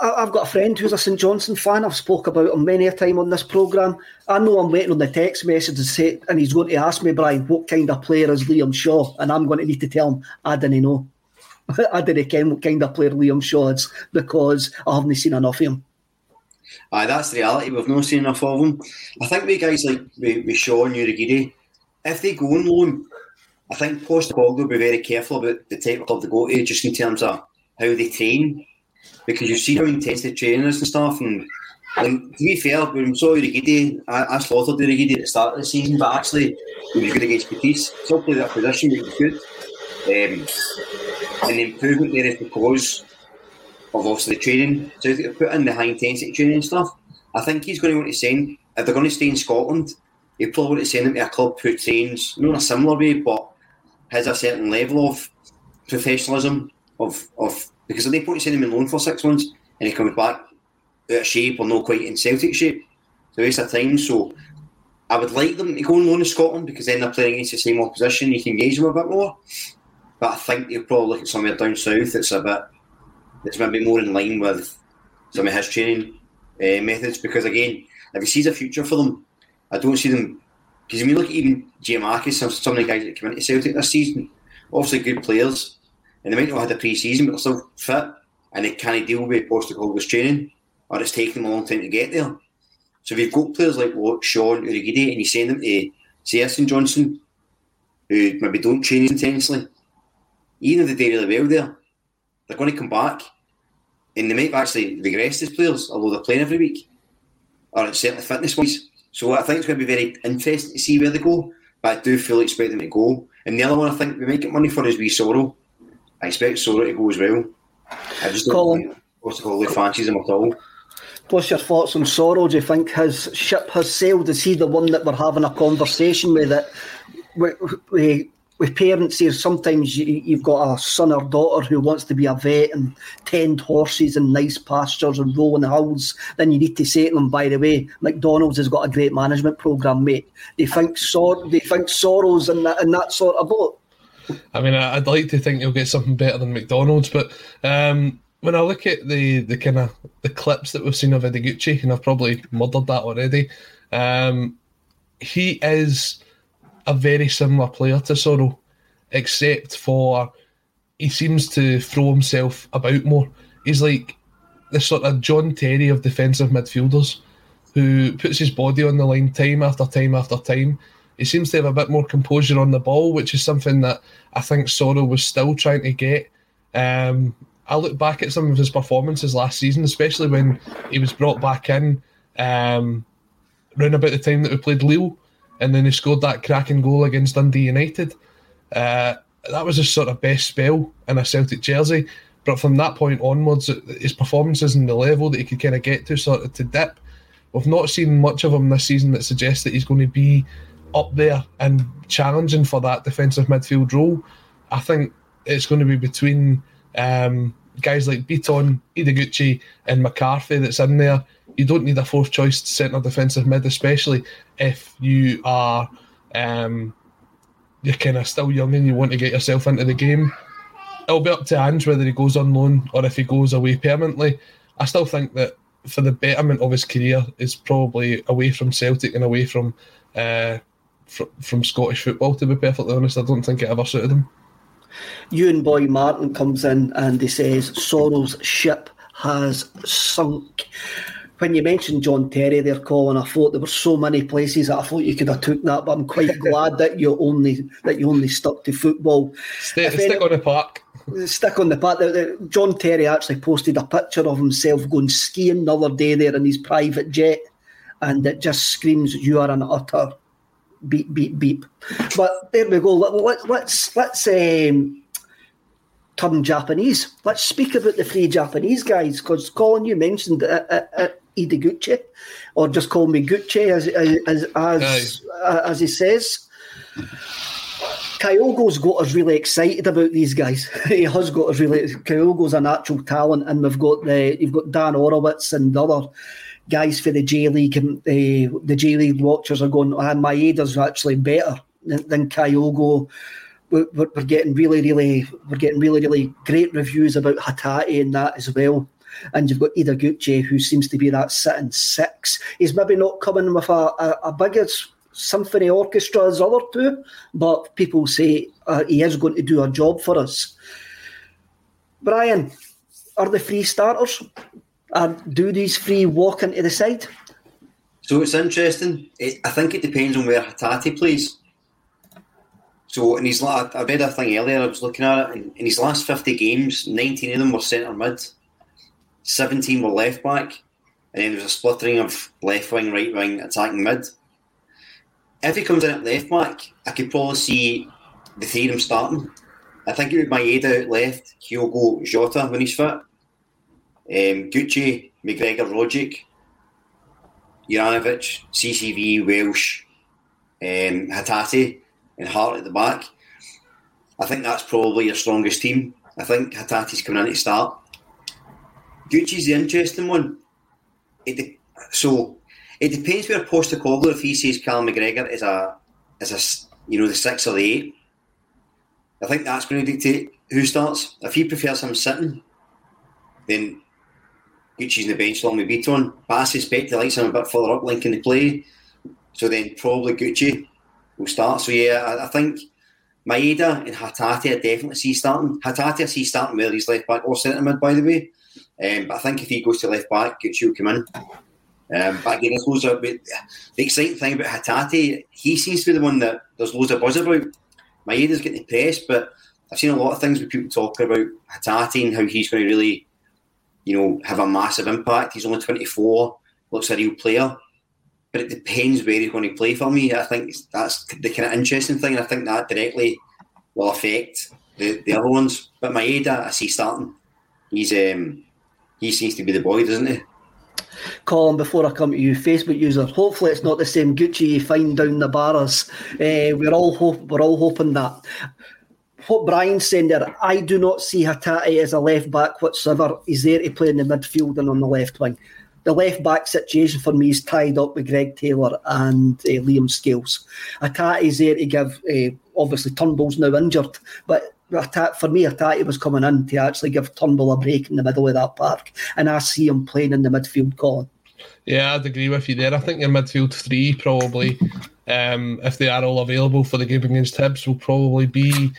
I've got a friend who's a St Johnstone fan. I've spoke about him many a time on this programme. I know I'm waiting on the text message to say, and he's going to ask me, Brian, what kind of player is Liam Shaw? And I'm going to need to tell him, I didn't know. I didn't ken what kind of player Liam Shaw is because I haven't seen enough of him. Aye, that's the reality. We've not seen enough of them. I think we guys like with, with Shaw and Urhoghide, if they go on loan, I think Postecoglou will be very careful about the type of club they go to, just in terms of how they train, because you see how intense the training is and stuff. And like, to be fair, when we saw Urhoghide, I, I slaughtered Urhoghide at the start of the season, but actually he was good against Betis. Still played that position, he was good. Um, and the improvement there is because of obviously the training so they put in the high intensity training and stuff. I think he's going to want to send if they're going to stay in Scotland, he'll probably want to send them to a club who trains not in a similar way, but has a certain level of professionalism of of because at no point you send him in loan for six months and he comes back out of shape or not quite in Celtic shape. It's a waste of time. So I would like them to go on loan to Scotland because then they're playing against the same opposition. You can engage them a bit more. But I think you'll probably look at somewhere down south that's a bit that's maybe more in line with some of his training uh, methods. Because again, if he sees a future for them, I don't see them. Because when you look at even Jay Marcus, some, some of the guys that come into Celtic this season, obviously good players, and they might not have had a pre-season, but they're still fit and they can't deal with Postecoglou's training. or it's taking them a long time to get there. So if you've got players like what Sean Urhoghide and you send them to Serson Johnson, who maybe don't train intensely, even if they do really well there, they're going to come back and they might actually regress as players, although they're playing every week, or it's certainly fitness wise. So I think it's going to be very interesting to see where they go, but I do fully expect them to go. And the other one I think we might get money for is Wee Soro. I expect Soro to go as well. I just don't Colin. think fancies him at all. What's your thoughts on Soro? Do you think his ship has sailed? Is he the one that we're having a conversation with? That with, with, with parents here, sometimes you, you've got a son or daughter who wants to be a vet and tend horses and nice pastures and rolling hills. Then you need to say to them, by the way, McDonald's has got a great management program, mate. They think Sor- they think Soro's in that, in that sort of boat. I mean, I'd like to think you'll get something better than McDonald's, but um, when I look at the the kind of the clips that we've seen of Ideguchi, and I've probably murdered that already, um, he is a very similar player to Soro, except for he seems to throw himself about more. He's like the sort of John Terry of defensive midfielders who puts his body on the line time after time after time. He seems to have a bit more composure on the ball, which is something that I think Soro was still trying to get. Um, I look back at some of his performances last season, especially when he was brought back in um, around about the time that we played Lille, and then he scored that cracking goal against Dundee United. Uh, that was his sort of best spell in a Celtic jersey. But from that point onwards, his performances and the level that he could kind of get to sort of to dip. We've not seen much of him this season that suggests that he's going to be up there and challenging for that defensive midfield role. I think it's going to be between um, guys like Bitton, Ideguchi, and McCarthy that's in there. You don't need a fourth choice centre defensive mid, especially if you are um, you're kind of still young and you want to get yourself into the game. It'll be up to Ange whether he goes on loan or if he goes away permanently. I still think that for the betterment of his career is probably away from Celtic and away from uh, fr- from Scottish football. To be perfectly honest, I don't think it ever suited him. Ewan Boy Martin comes in and he says Soro's ship has sunk. When you mentioned John Terry there, Colin, I thought there were so many places that I thought you could have took that, but I'm quite glad that you only that you only stuck to football. Stay, stick any- on the park. Stick on the park. John Terry actually posted a picture of himself going skiing the other day there in his private jet, and it just screams, "You are an utter beep beep beep." But there we go. Let, let, let's let's um, turn Japanese. Let's speak about the three Japanese guys because Colin, you mentioned uh, uh, uh, Ideguchi, or just call me Gucci as as as, uh, as he says. Kyogo's got us really excited about these guys. he has got us really. Kyogo's a natural talent, and we've got the you've got Dan Orlowitz and the other guys for the J League. And uh, the J League watchers are going, and Maeda's actually better than, than Kyogo. We're, we're getting really, really, we're getting really, really great reviews about Hatate and that as well. And you've got Ideguchi, who seems to be that sitting six. He's maybe not coming with a, a, a bigger symphony orchestra as other two, but people say uh, he is going to do a job for us. Brian, are the three starters? Uh, do these three walk into the side? So it's interesting. It, I think it depends on where Hatate plays. So in his la- I read a thing earlier. I was looking at it. In, his last fifty games, nineteen of them were centre mid, seventeen were left back, and then there was a splittering of left wing, right wing, attacking mid. If he comes in at left back, I could probably see the them starting. I think it would be Maeda at left, Kyogo, Jota when he's fit, um, Gucci, McGregor, Rogic, Juranovic, CCV, Welsh, um, Hatate, and Hart at the back. I think that's probably your strongest team. I think Hatate's coming in to start. Gucci's the interesting one. It de- so it depends where Postecoglou if he says Cal McGregor is a is a you know the six or the eight. I think that's going to dictate who starts. If he prefers him sitting, then Gucci's in the bench along with Bitton. But I suspect he likes him a bit further up, linking the play. So then probably Gucci will start. So yeah, I, I think Maeda and Hatate definitely see starting. Hatate I see starting where he's left back or centre mid, by the way. Um, but I think if he goes to left back, Gucci will come in. Um, but again, there's loads of the exciting thing about Hatate. He seems to be the one that there's loads of buzz about. Maeda's getting the press, but I've seen a lot of things with people talking about Hatate and how he's going to really, you know, have a massive impact. He's only 24, looks a real player, but it depends where he's going to play for me. I think that's the kind of interesting thing. I think that directly will affect the, the other ones. But Maeda, I see starting. He's um, he seems to be the boy, doesn't he? Colin, before I come to you, Facebook user, hopefully it's not the same Gucci you find down the bars. Uh, we're all hope, we're all hoping that. What Brian's saying there, I do not see Hatate as a left back whatsoever. He's there to play in the midfield and on the left wing. The left back situation for me is tied up with Greg Taylor and uh, Liam Scales. Hatate's there to give, uh, obviously Turnbull's now injured, but for me, Hatate was coming in to actually give Turnbull a break in the middle of that park, and I see him playing in the midfield, Colin. Yeah, I'd agree with you there. I think your midfield three probably, um, if they are all available for the game against Hibs, will probably be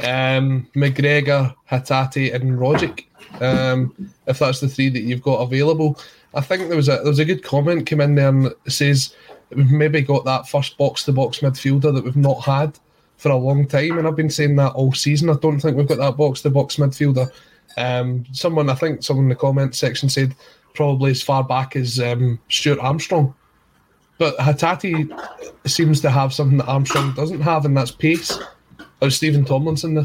um, McGregor, Hatate, and Rogic. Um, if that's the three that you've got available, I think there was a there was a good comment came in there and says we've maybe got that first box to box midfielder that we've not had for a long time, and I've been saying that all season. I don't think we've got that box to box midfielder. Um, someone, I think, someone in the comment section said probably as far back as um, Stuart Armstrong. But Hatate seems to have something that Armstrong doesn't have, and that's pace. Or Stephen Tomlinson.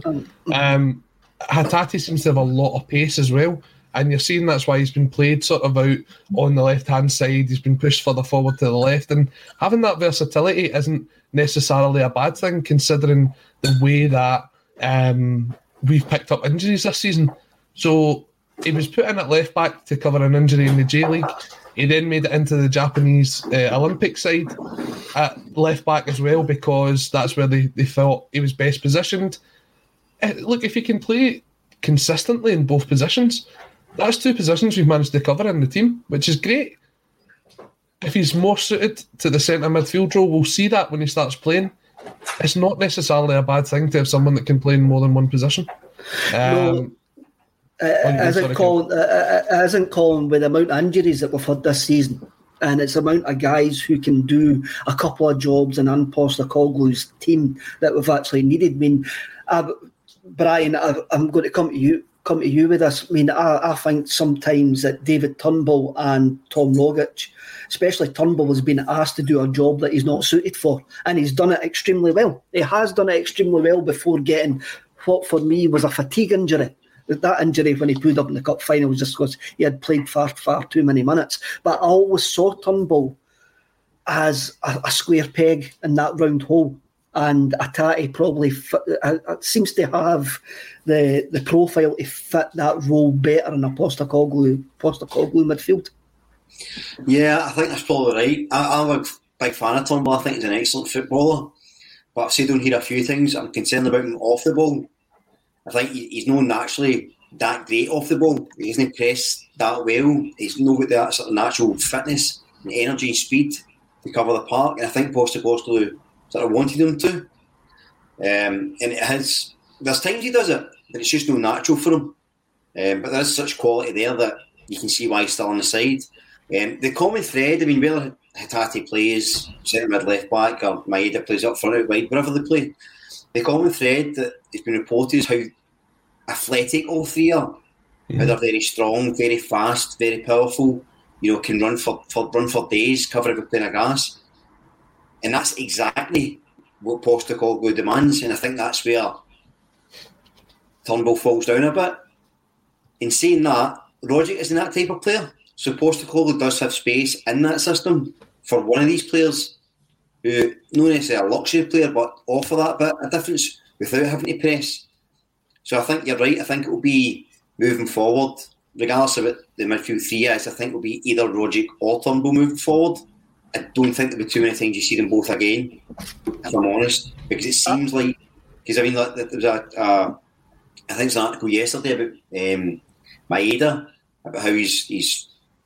Um, Hatate seems to have a lot of pace as well. And you're seeing that's why he's been played sort of out on the left hand side. He's been pushed further forward to the left. And having that versatility isn't necessarily a bad thing, considering the way that um, we've picked up injuries this season. So he was put in at left back to cover an injury in the J League. He then made it into the Japanese uh, Olympic side at left back as well because that's where they, they felt he was best positioned. Uh, look, if he can play consistently in both positions, that's two positions we've managed to cover in the team, which is great. If he's more suited to the centre midfield role, we'll see that when he starts playing. It's not necessarily a bad thing to have someone that can play in more than one position. Um, no, uh, isn't Colin, uh, uh, Colin with the amount of injuries that we've had this season, and it's the amount of guys who can do a couple of jobs in Coglu's team that we've actually needed. I mean, uh, Brian, I, I'm going to come to you come to you with this. I mean, I, I think sometimes that David Turnbull and Tom Rogic, especially Turnbull, has been asked to do a job that he's not suited for, and he's done it extremely well. He has done it extremely well before getting what for me was a fatigue injury. That injury when he pulled up in the cup final was just because he had played far, far too many minutes. But I always saw Turnbull as a, a square peg in that round hole and Hatate probably uh, uh, seems to have the the profile to fit that role better in a Postecoglou Postecoglou midfield. Yeah, I think that's probably right. I, am a big fan of Turnbull. I think he's an excellent footballer, but I've said on here a few things I'm concerned about him off the ball. I think he's not naturally that great off the ball. He isn't pressed that well. He's not got that sort of natural fitness and energy and speed to cover the park. And I think Postecoglou sort of wanted him to. Um, and it has, there's times he does it, but it's just no natural for him. Um, but there's such quality there that you can see why he's still on the side. Um, the common thread, I mean, whether Hatate plays centre mid left back or Maeda plays up front out wide, wherever they play, the common thread that has been reported is how athletic all three are. How they're very strong, very fast, very powerful. You know, can run for, for run for days, cover everything of gas. And that's exactly what Postecoglou demands. And I think that's where Turnbull falls down a bit. In saying that, Rogic isn't that type of player. So Postecoglou does have space in that system for one of these players who, not necessarily a luxury player, but offer that bit of difference without having to press. So I think you're right. I think it will be moving forward, regardless of it, the midfield three is, I think it will be either Rogic or Turnbull moving forward. I don't think there'll be too many times you see them both again, if I'm honest, because it seems like because I mean like, there was a uh, I think it's an article yesterday about um, Maeda about how he's he's.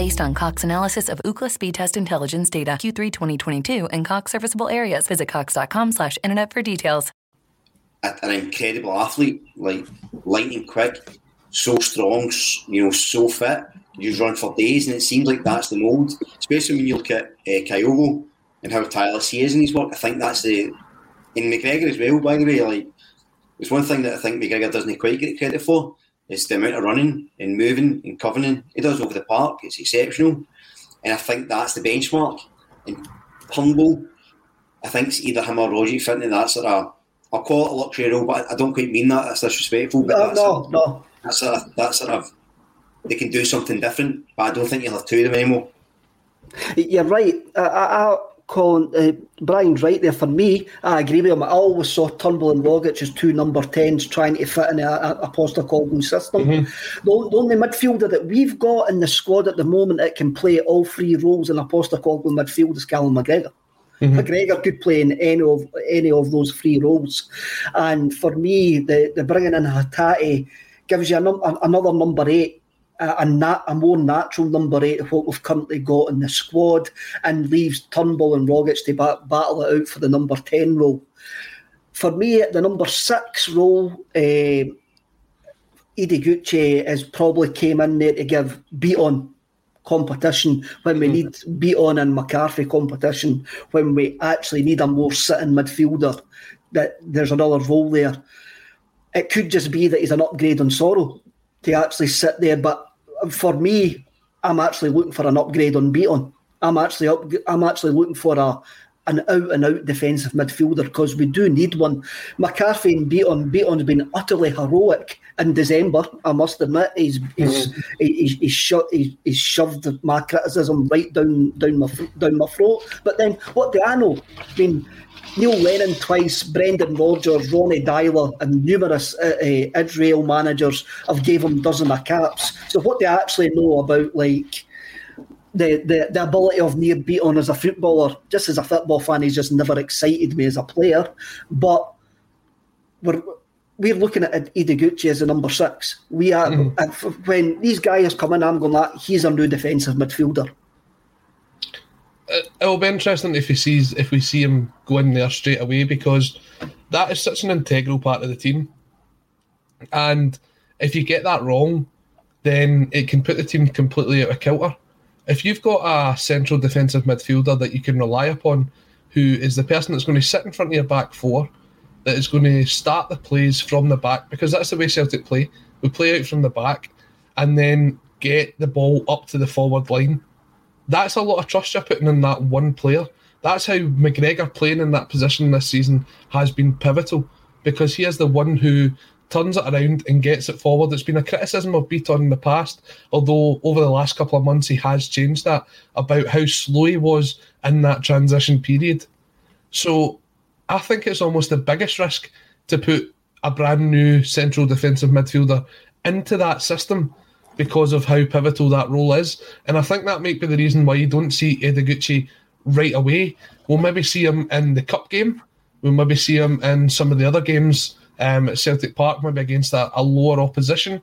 Based on Cox analysis of Ookla speed test intelligence data Q3 2022 and Cox serviceable areas, visit cox.com slash internet for details. An incredible athlete, like lightning quick, so strong, you know, so fit. You run for days, and it seems like that's the mould. Especially when you look at uh, Kyogo and how tireless he is in his work. I think that's the in McGregor as well. By the way, like it's one thing that I think McGregor doesn't quite get credit for is the amount of running and moving and covering he does over the park. It's exceptional, and I think that's the benchmark. And Turnbull, I think it's either him or Roger fitting that sort of. I'll call it a luxury role, but I don't quite mean that. That's disrespectful. But No, that's no, no. That's sort of, that sort of. They can do something different, but I don't think you'll have two of them anymore. You're right. I, I Colin, uh, Brian's right there. For me, I agree with him. I always saw Turnbull and Rogic as two number 10s trying to fit in a, a, a Postecoglou system. The, the only midfielder that we've got in the squad at the moment that can play all three roles in a Postecoglou midfield is Callum McGregor. McGregor could play in any of any of those three roles, and for me, the, the bringing in Hatate gives you a num- another number eight, a, nat- a more natural number eight of what we've currently got in the squad, and leaves Turnbull and Rogic to ba- battle it out for the number ten role. For me, the number six role, uh, Ideguchi has probably came in there to give Bitton competition. When we need Bitton and McCarthy competition when we actually need a more sitting midfielder that there's another role there. It could just be that he's an upgrade on Soro to actually sit there but for me I'm actually looking for an upgrade on Bitton I'm actually up, I'm actually looking for a an out and out defensive midfielder because we do need one. McCarthy and Bitton, Bitton's been utterly heroic in December. I must admit, he's he's mm-hmm. he's, he's, sho- he's, he's shoved my criticism right down down my down my throat. But then, what do I know? I mean, Neil Lennon twice, Brendan Rodgers, Ronny Deila, and numerous uh, uh, Israel managers have gave him dozen of caps. So what do I actually know about like? the, the, the ability of Nir Bitton as a footballer, just as a football fan, he's just never excited me as a player. But we're we're looking at Ideguchi as a number six. We are f- when these guys come in, I'm going like he's a new defensive midfielder. Uh, it will be interesting if he sees if we see him go in there straight away because that is such an integral part of the team. And if you get that wrong, then it can put the team completely out of kilter. If you've got a central defensive midfielder that you can rely upon, who is the person that's going to sit in front of your back four, that is going to start the plays from the back, because that's the way Celtic play. We play out from the back and then get the ball up to the forward line that's a lot of trust you're putting in that one player. That's how McGregor playing in that position this season has been pivotal because he is the one who turns it around and gets it forward. It's been a criticism of Bitton in the past, although over the last couple of months he has changed that about how slow he was in that transition period. So I think it's almost the biggest risk to put a brand new central defensive midfielder into that system because of how pivotal that role is. And I think that might be the reason why you don't see Ideguchi right away. We'll maybe see him in the cup game. We'll maybe see him in some of the other games um, at Celtic Park, maybe against a, a lower opposition.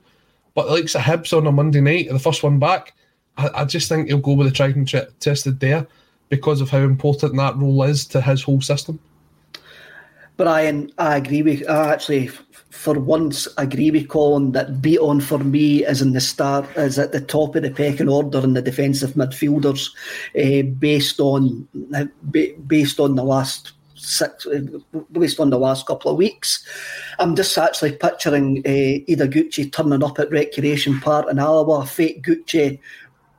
But like a Hibs on a Monday night, the first one back, I, I just think he'll go with the tried and tested there because of how important that role is to his whole system. Brian, I agree with. I actually, for once, agree with Colin that Bitton for me is in the start, is at the top of the pecking order in the defensive midfielders, uh, based on based on the last six, uh, based on the last couple of weeks. I'm just actually picturing uh, Ida Gucci turning up at Recreation Park in Alloa, fake Gucci in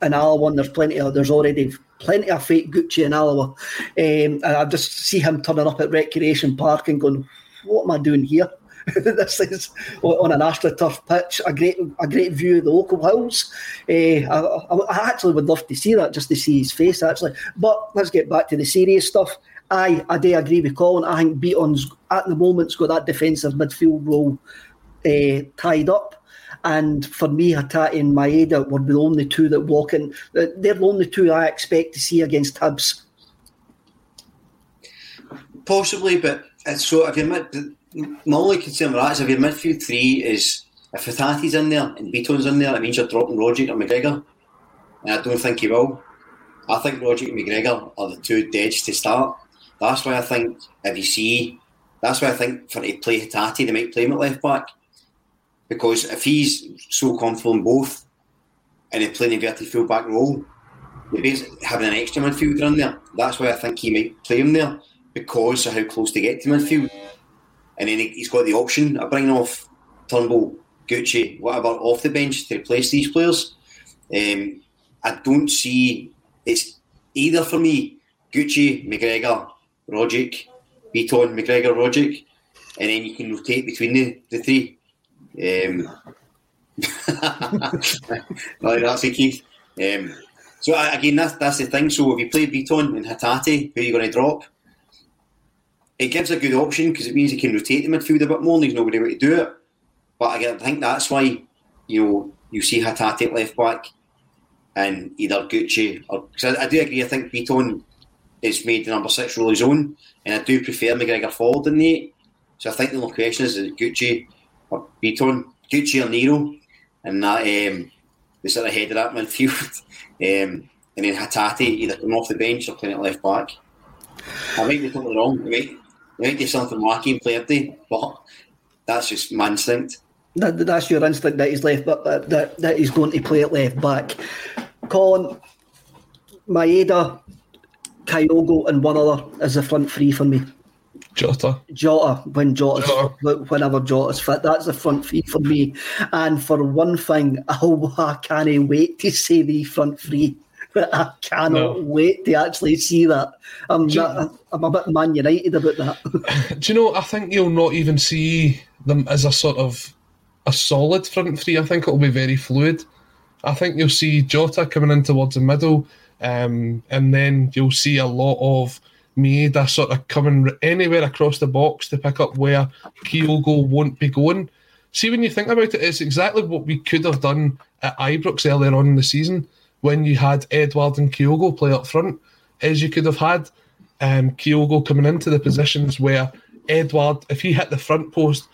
and there's plenty of, there's already plenty of fake Gucci in Alloa. Um, and I just see him turning up at Recreation Park and going, what am I doing here? this is on an AstroTurf pitch, a great, a great view of the local hills. Uh, I, I, actually would love to see that, just to see his face, actually. But let's get back to the serious stuff. I, I do agree with Colin. I think Bitton's at the moment's got that defensive midfield role uh, tied up. And for me, Hatate and Maeda were the only two that walk in. They're the only two I expect to see against Hibs. Possibly, but it's so if mid, my only concern with that is if your midfield three is if Hatate's in there and Bitton's in there, it means you're dropping Rogic or McGregor. And I don't think he will. I think Rogic and McGregor are the two deads to start. That's why I think if you see, that's why I think for to play Hatati, they might play him at left back. Because if he's so comfortable in both and they play an inverted full back role, maybe having an extra midfielder in there. That's why I think he might play him there because of how close they get to midfield. And then he's got the option of bringing off Turnbull, Gucci, whatever, off the bench to replace these players. Um, I don't see it's either for me Gucci, McGregor, Rogic, Bitton, McGregor, Rogic, and then you can rotate between the, the three. Um, no, that's it, Keith. Um, so again, that's that's the thing. So if you play Bitton and Hatate, who are you going to drop? It gives a good option because it means he can rotate the midfield a bit more. and There's nobody way to do it. But again, I think that's why you know you see Hatate at left back and either Gucci or because I, I, do agree. I think Bitton is made the number six role his own, and I do prefer McGregor forward than the So I think the only question is, is Gucci or Bitton, Gucci or Nero, and that um, the sort of head of that midfield, um, and then Hatate either coming off the bench or playing at left back. I might be totally wrong. I I might do something wacky in player day, but that's just my instinct. That, that's your instinct that he's left, but that, that, that he's going to play at left back. Colin, Maeda, Kyogo, and one other is the front three for me. Jota. Jota, when Jota's, Jota. whenever Jota's fit, that's the front three for me. And for one thing, oh, I can't wait to see the front three. I cannot no. wait to actually see that. I'm, not, I'm a bit Man United about that. Do you know? I think you'll not even see them as a sort of a solid front three. I think it'll be very fluid. I think you'll see Jota coming in towards the middle, um, and then you'll see a lot of Maeda sort of coming anywhere across the box to pick up where Kyogo won't be going. See, when you think about it, it's exactly what we could have done at Ibrox earlier on in the season when you had Edouard and Kyogo play up front. Is you could have had um, Kyogo coming into the positions where Edouard, if he hit the front post,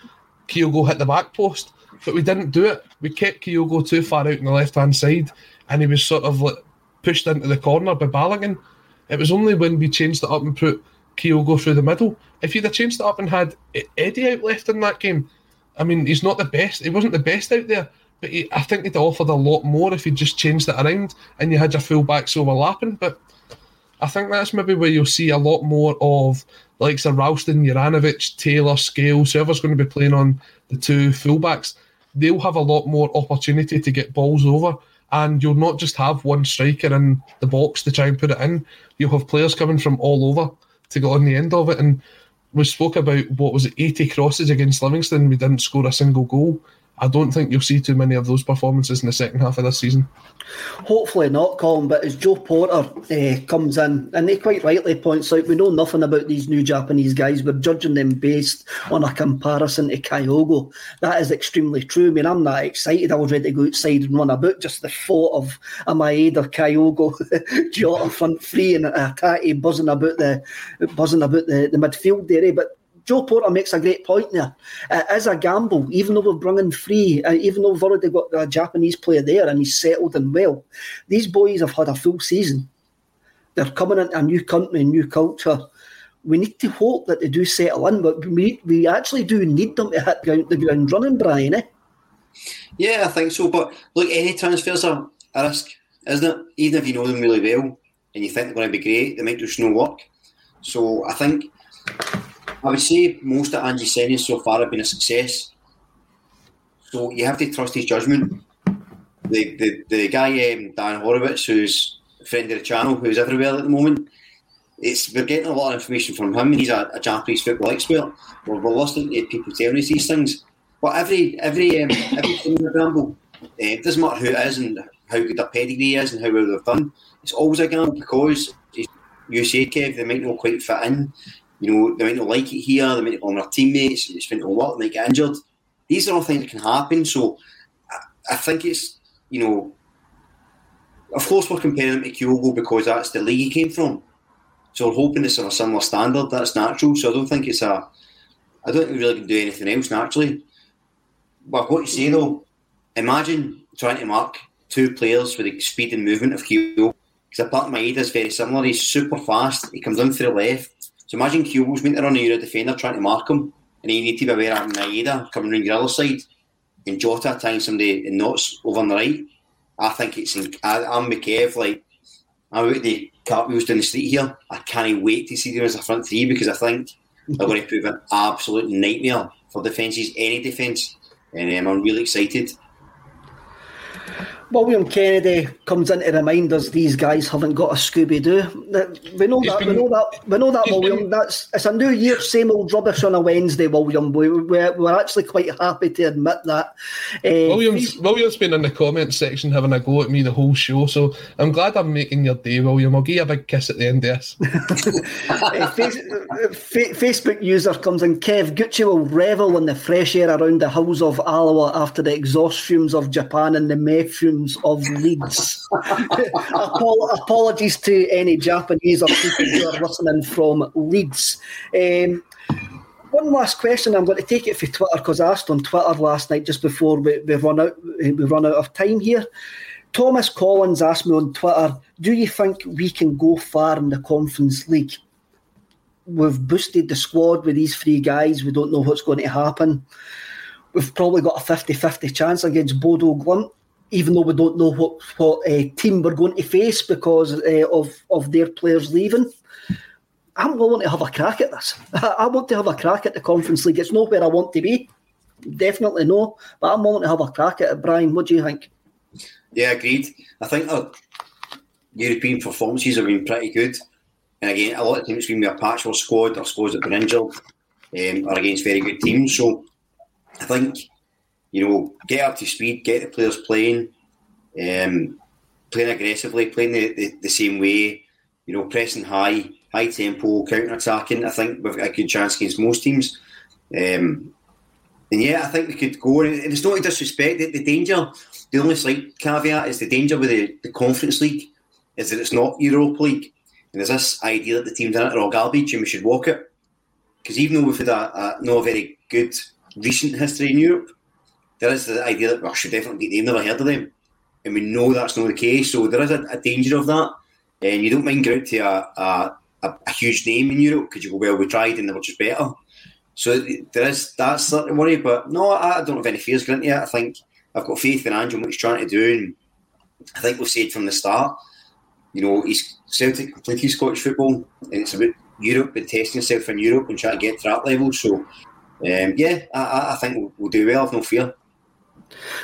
Kyogo hit the back post but we didn't do it. We kept Kyogo too far out on the left hand side, and he was sort of like pushed into the corner by Balogun. It was only when we changed it up and put Kyogo through the middle. If you'd have changed it up and had Eddie out left in that game, I mean, he's not the best. He wasn't the best out there, but he, I think he'd offered a lot more if you just changed it around and you had your fullbacks overlapping. But I think that's maybe where you'll see a lot more of like Sir Ralston, Juranovic, Taylor, Scales, whoever's going to be playing on the two fullbacks they'll have a lot more opportunity to get balls over. And you'll not just have one striker in the box to try and put it in. You'll have players coming from all over to get on the end of it. And we spoke about what was it, 80 crosses against Livingston. We didn't score a single goal. I don't think you'll see too many of those performances in the second half of this season. Hopefully not, Colin. But as Joe Porter uh, comes in, and he quite rightly points out, we know nothing about these new Japanese guys. We're judging them based on a comparison to Kyogo. That is extremely true. I mean, I'm not excited. I was ready to go outside and run about. Just the thought of a Maeda, Kyogo, Jota front three, and Hatate buzzing about the buzzing about the, the midfield there. Eh? But Joe Porter makes a great point there. Uh, as a gamble, even though we've brought in three, uh, even though we've already got a Japanese player there and he's settled and well, these boys have had a full season. They're coming into a new country, new culture. We need to hope that they do settle in, but we, we actually do need them to hit ground, the ground running, Brian. Eh? Yeah, I think so. But look, any transfers are a risk, isn't it? Even if you know them really well and you think they're going to be great, they might just no work. So I think I would say most of Ange signings so far have been a success. So you have to trust his judgment. The the, the guy um, Dan Orlowitz, who's a friend of the channel, who's everywhere at the moment. It's we're getting a lot of information from him. He's a, a Japanese football expert. We're, we're listening to people telling us these things. But every every um, every team in the uh, it doesn't matter who it is and how good their pedigree is and how well they've done. It's always a gamble because you say Kev, they might not quite fit in you know, they might not like it here, they might not on their teammates, it's going to work, they might get injured. These are all things that can happen. So I, I think it's, you know, of course we're comparing him to Kyogo because that's the league he came from. So we're hoping it's on a similar standard. That's natural. So I don't think it's a. I don't think we really can do anything else naturally. But what you say though, imagine trying to mark two players with the speed and movement of Kyogo. Because apart from Maeda is very similar. He's super fast. He comes in through the left. So imagine Kyogo's to run a defender trying to mark him, and you need to be aware of Maeda coming around your other side, and Jota tying somebody in knots over on the right. I think it's. I, I'm McKev. Like I'm about the cartwheels down the street here. I can't wait to see them as a front three because I think they're going to prove an absolute nightmare for defences, any defence, and um, I'm really excited. William Kennedy comes in to remind us these guys haven't got a Scooby Doo. We know that. Been, we know that. We know that, William. Been, that's it's a new year, same old rubbish on a Wednesday, William. We, we're, we're actually quite happy to admit that. Uh, William's William's been in the comments section having a go at me the whole show, so I'm glad I'm making your day, William. I'll give you a big kiss at the end of this. uh, face, uh, Facebook user comes in. Kev Gucci will revel in the fresh air around the hills of Alloa after the exhaust fumes of Japan and the meth fumes of Leeds. apologies to any Japanese or people who are listening from Leeds. Um, one last question. I'm going to take it for Twitter because I asked on Twitter last night just before we, we run out we run out of time here. Thomas Collins asked me on Twitter, "Do you think we can go far in the Conference League?" We've boosted the squad with these three guys. We don't know what's going to happen. We've probably got a 50-50 chance against Bodo Glimt even though we don't know what what uh, team we're going to face because uh, of of their players leaving. I'm willing to have a crack at this. I want to have a crack at the Conference League. It's not where I want to be, definitely no. But I'm willing to have a crack at it. Brian, what do you think? Yeah, agreed. I think our European performances have been pretty good. And again, a lot of teams, when we a patchwork squad or squads that have been injured, um, are against very good teams. So I think you know, get up to speed, get the players playing, um, playing aggressively, playing the, the, the, same way, you know, pressing high, high tempo, counter attacking. I think we've got a good chance against most teams. Um, and yeah, I think we could go. And it's not to disrespect the, the danger. The only slight caveat is the danger with the, the Conference League is that it's not Europa League. And there's this idea that the teams in it are all garbage and we should walk it. Because even though we've had a, a not a very good recent history in Europe, there is the idea that well, I should definitely beat them. Never heard of them, and we know that's not the case. So there is a, a danger of that, and you don't mind going out to a, a, a huge name in Europe because you go, well, we tried and they were just better. So there is that sort of worry, but no, I don't have any fears going yet. I think I've got faith in Andrew and what he's trying to do, and I think we've said from the start, you know, he's Celtic completely Scottish football, and it's about Europe and testing yourself in Europe and trying to get to that level. So, um, yeah, I, I think we'll, we'll do well. I've no fear.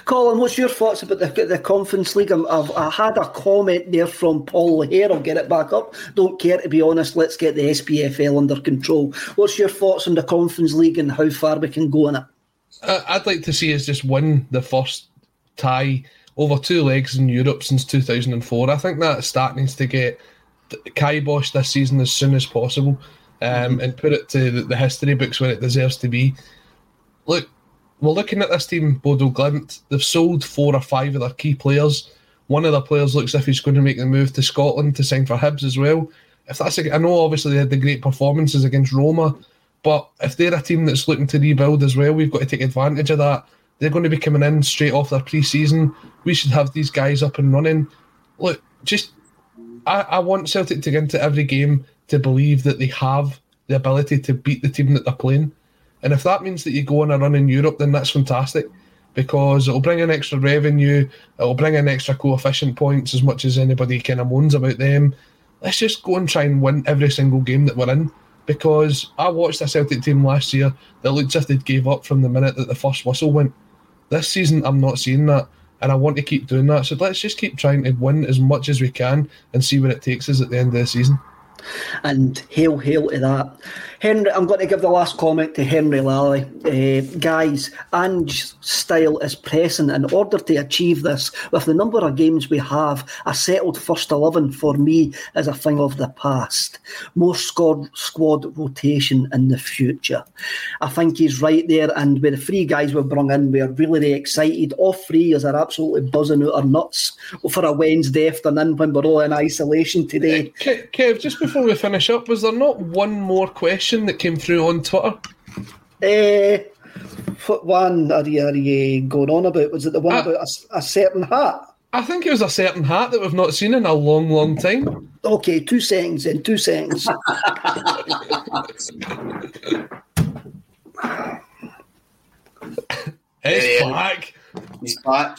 Colin, what's your thoughts about the, the Conference League? I've, I had a comment there from Paul here. I'll get it back up. Don't care, to be honest. Let's get the SPFL under control. What's your thoughts on the Conference League and how far we can go in it? I'd like to see us just win the first tie over two legs in Europe since 2004. I think that start needs to get kiboshed this season as soon as possible um, mm-hmm. and put it to the, the history books where it deserves to be. Look, we're looking at this team, Bodo Glimt. They've sold four or five of their key players. One of the players looks as if he's going to make the move to Scotland to sign for Hibs as well. If that's, a, I know obviously they had the great performances against Roma, but if they're a team that's looking to rebuild as well, we've got to take advantage of that. They're going to be coming in straight off their pre-season. We should have these guys up and running. Look, just I, I want Celtic to get into every game to believe that they have the ability to beat the team that they're playing. And if that means that you go on a run in Europe, then that's fantastic because it'll bring in extra revenue, it'll bring in extra coefficient points as much as anybody kind of moans about them. Let's just go and try and win every single game that we're in because I watched a Celtic team last year that looked as if they'd gave up from the minute that the first whistle went. This season, I'm not seeing that, and I want to keep doing that. So let's just keep trying to win as much as we can and see where it takes us at the end of the season. And hail, hail to that. Henry, I'm going to give the last comment to Henry Lally. Uh, guys, Ange's style is pressing. In order to achieve this, with the number of games we have, a settled first 11 for me is a thing of the past. More squad, squad rotation in the future. I think he's right there. And with the three guys we've brought in, we're really, really excited. All three is are absolutely buzzing out our nuts for a Wednesday afternoon when we're all in isolation today. Kev, just before we finish up, was there not one more question that came through on Twitter? Eh, what one are you, are you going on about? Was it the one Uh, about a, a certain hat? I think it was a certain hat that we've not seen in a long, long time. Okay, two seconds then, two seconds. It's Yeah. back. He's back.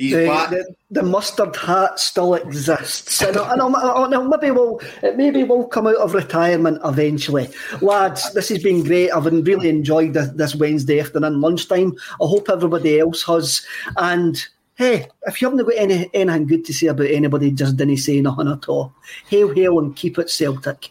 The, the, the mustard hat still exists. And, and, I- and, maybe we'll it maybe we'll come out of retirement eventually. Lads, this has been great. I've really enjoyed this, this Wednesday afternoon lunchtime. I hope everybody else has. And hey, if you haven't got any anything good to say about anybody, just didn't say nothing at all. Hail, hail, and keep it Celtic.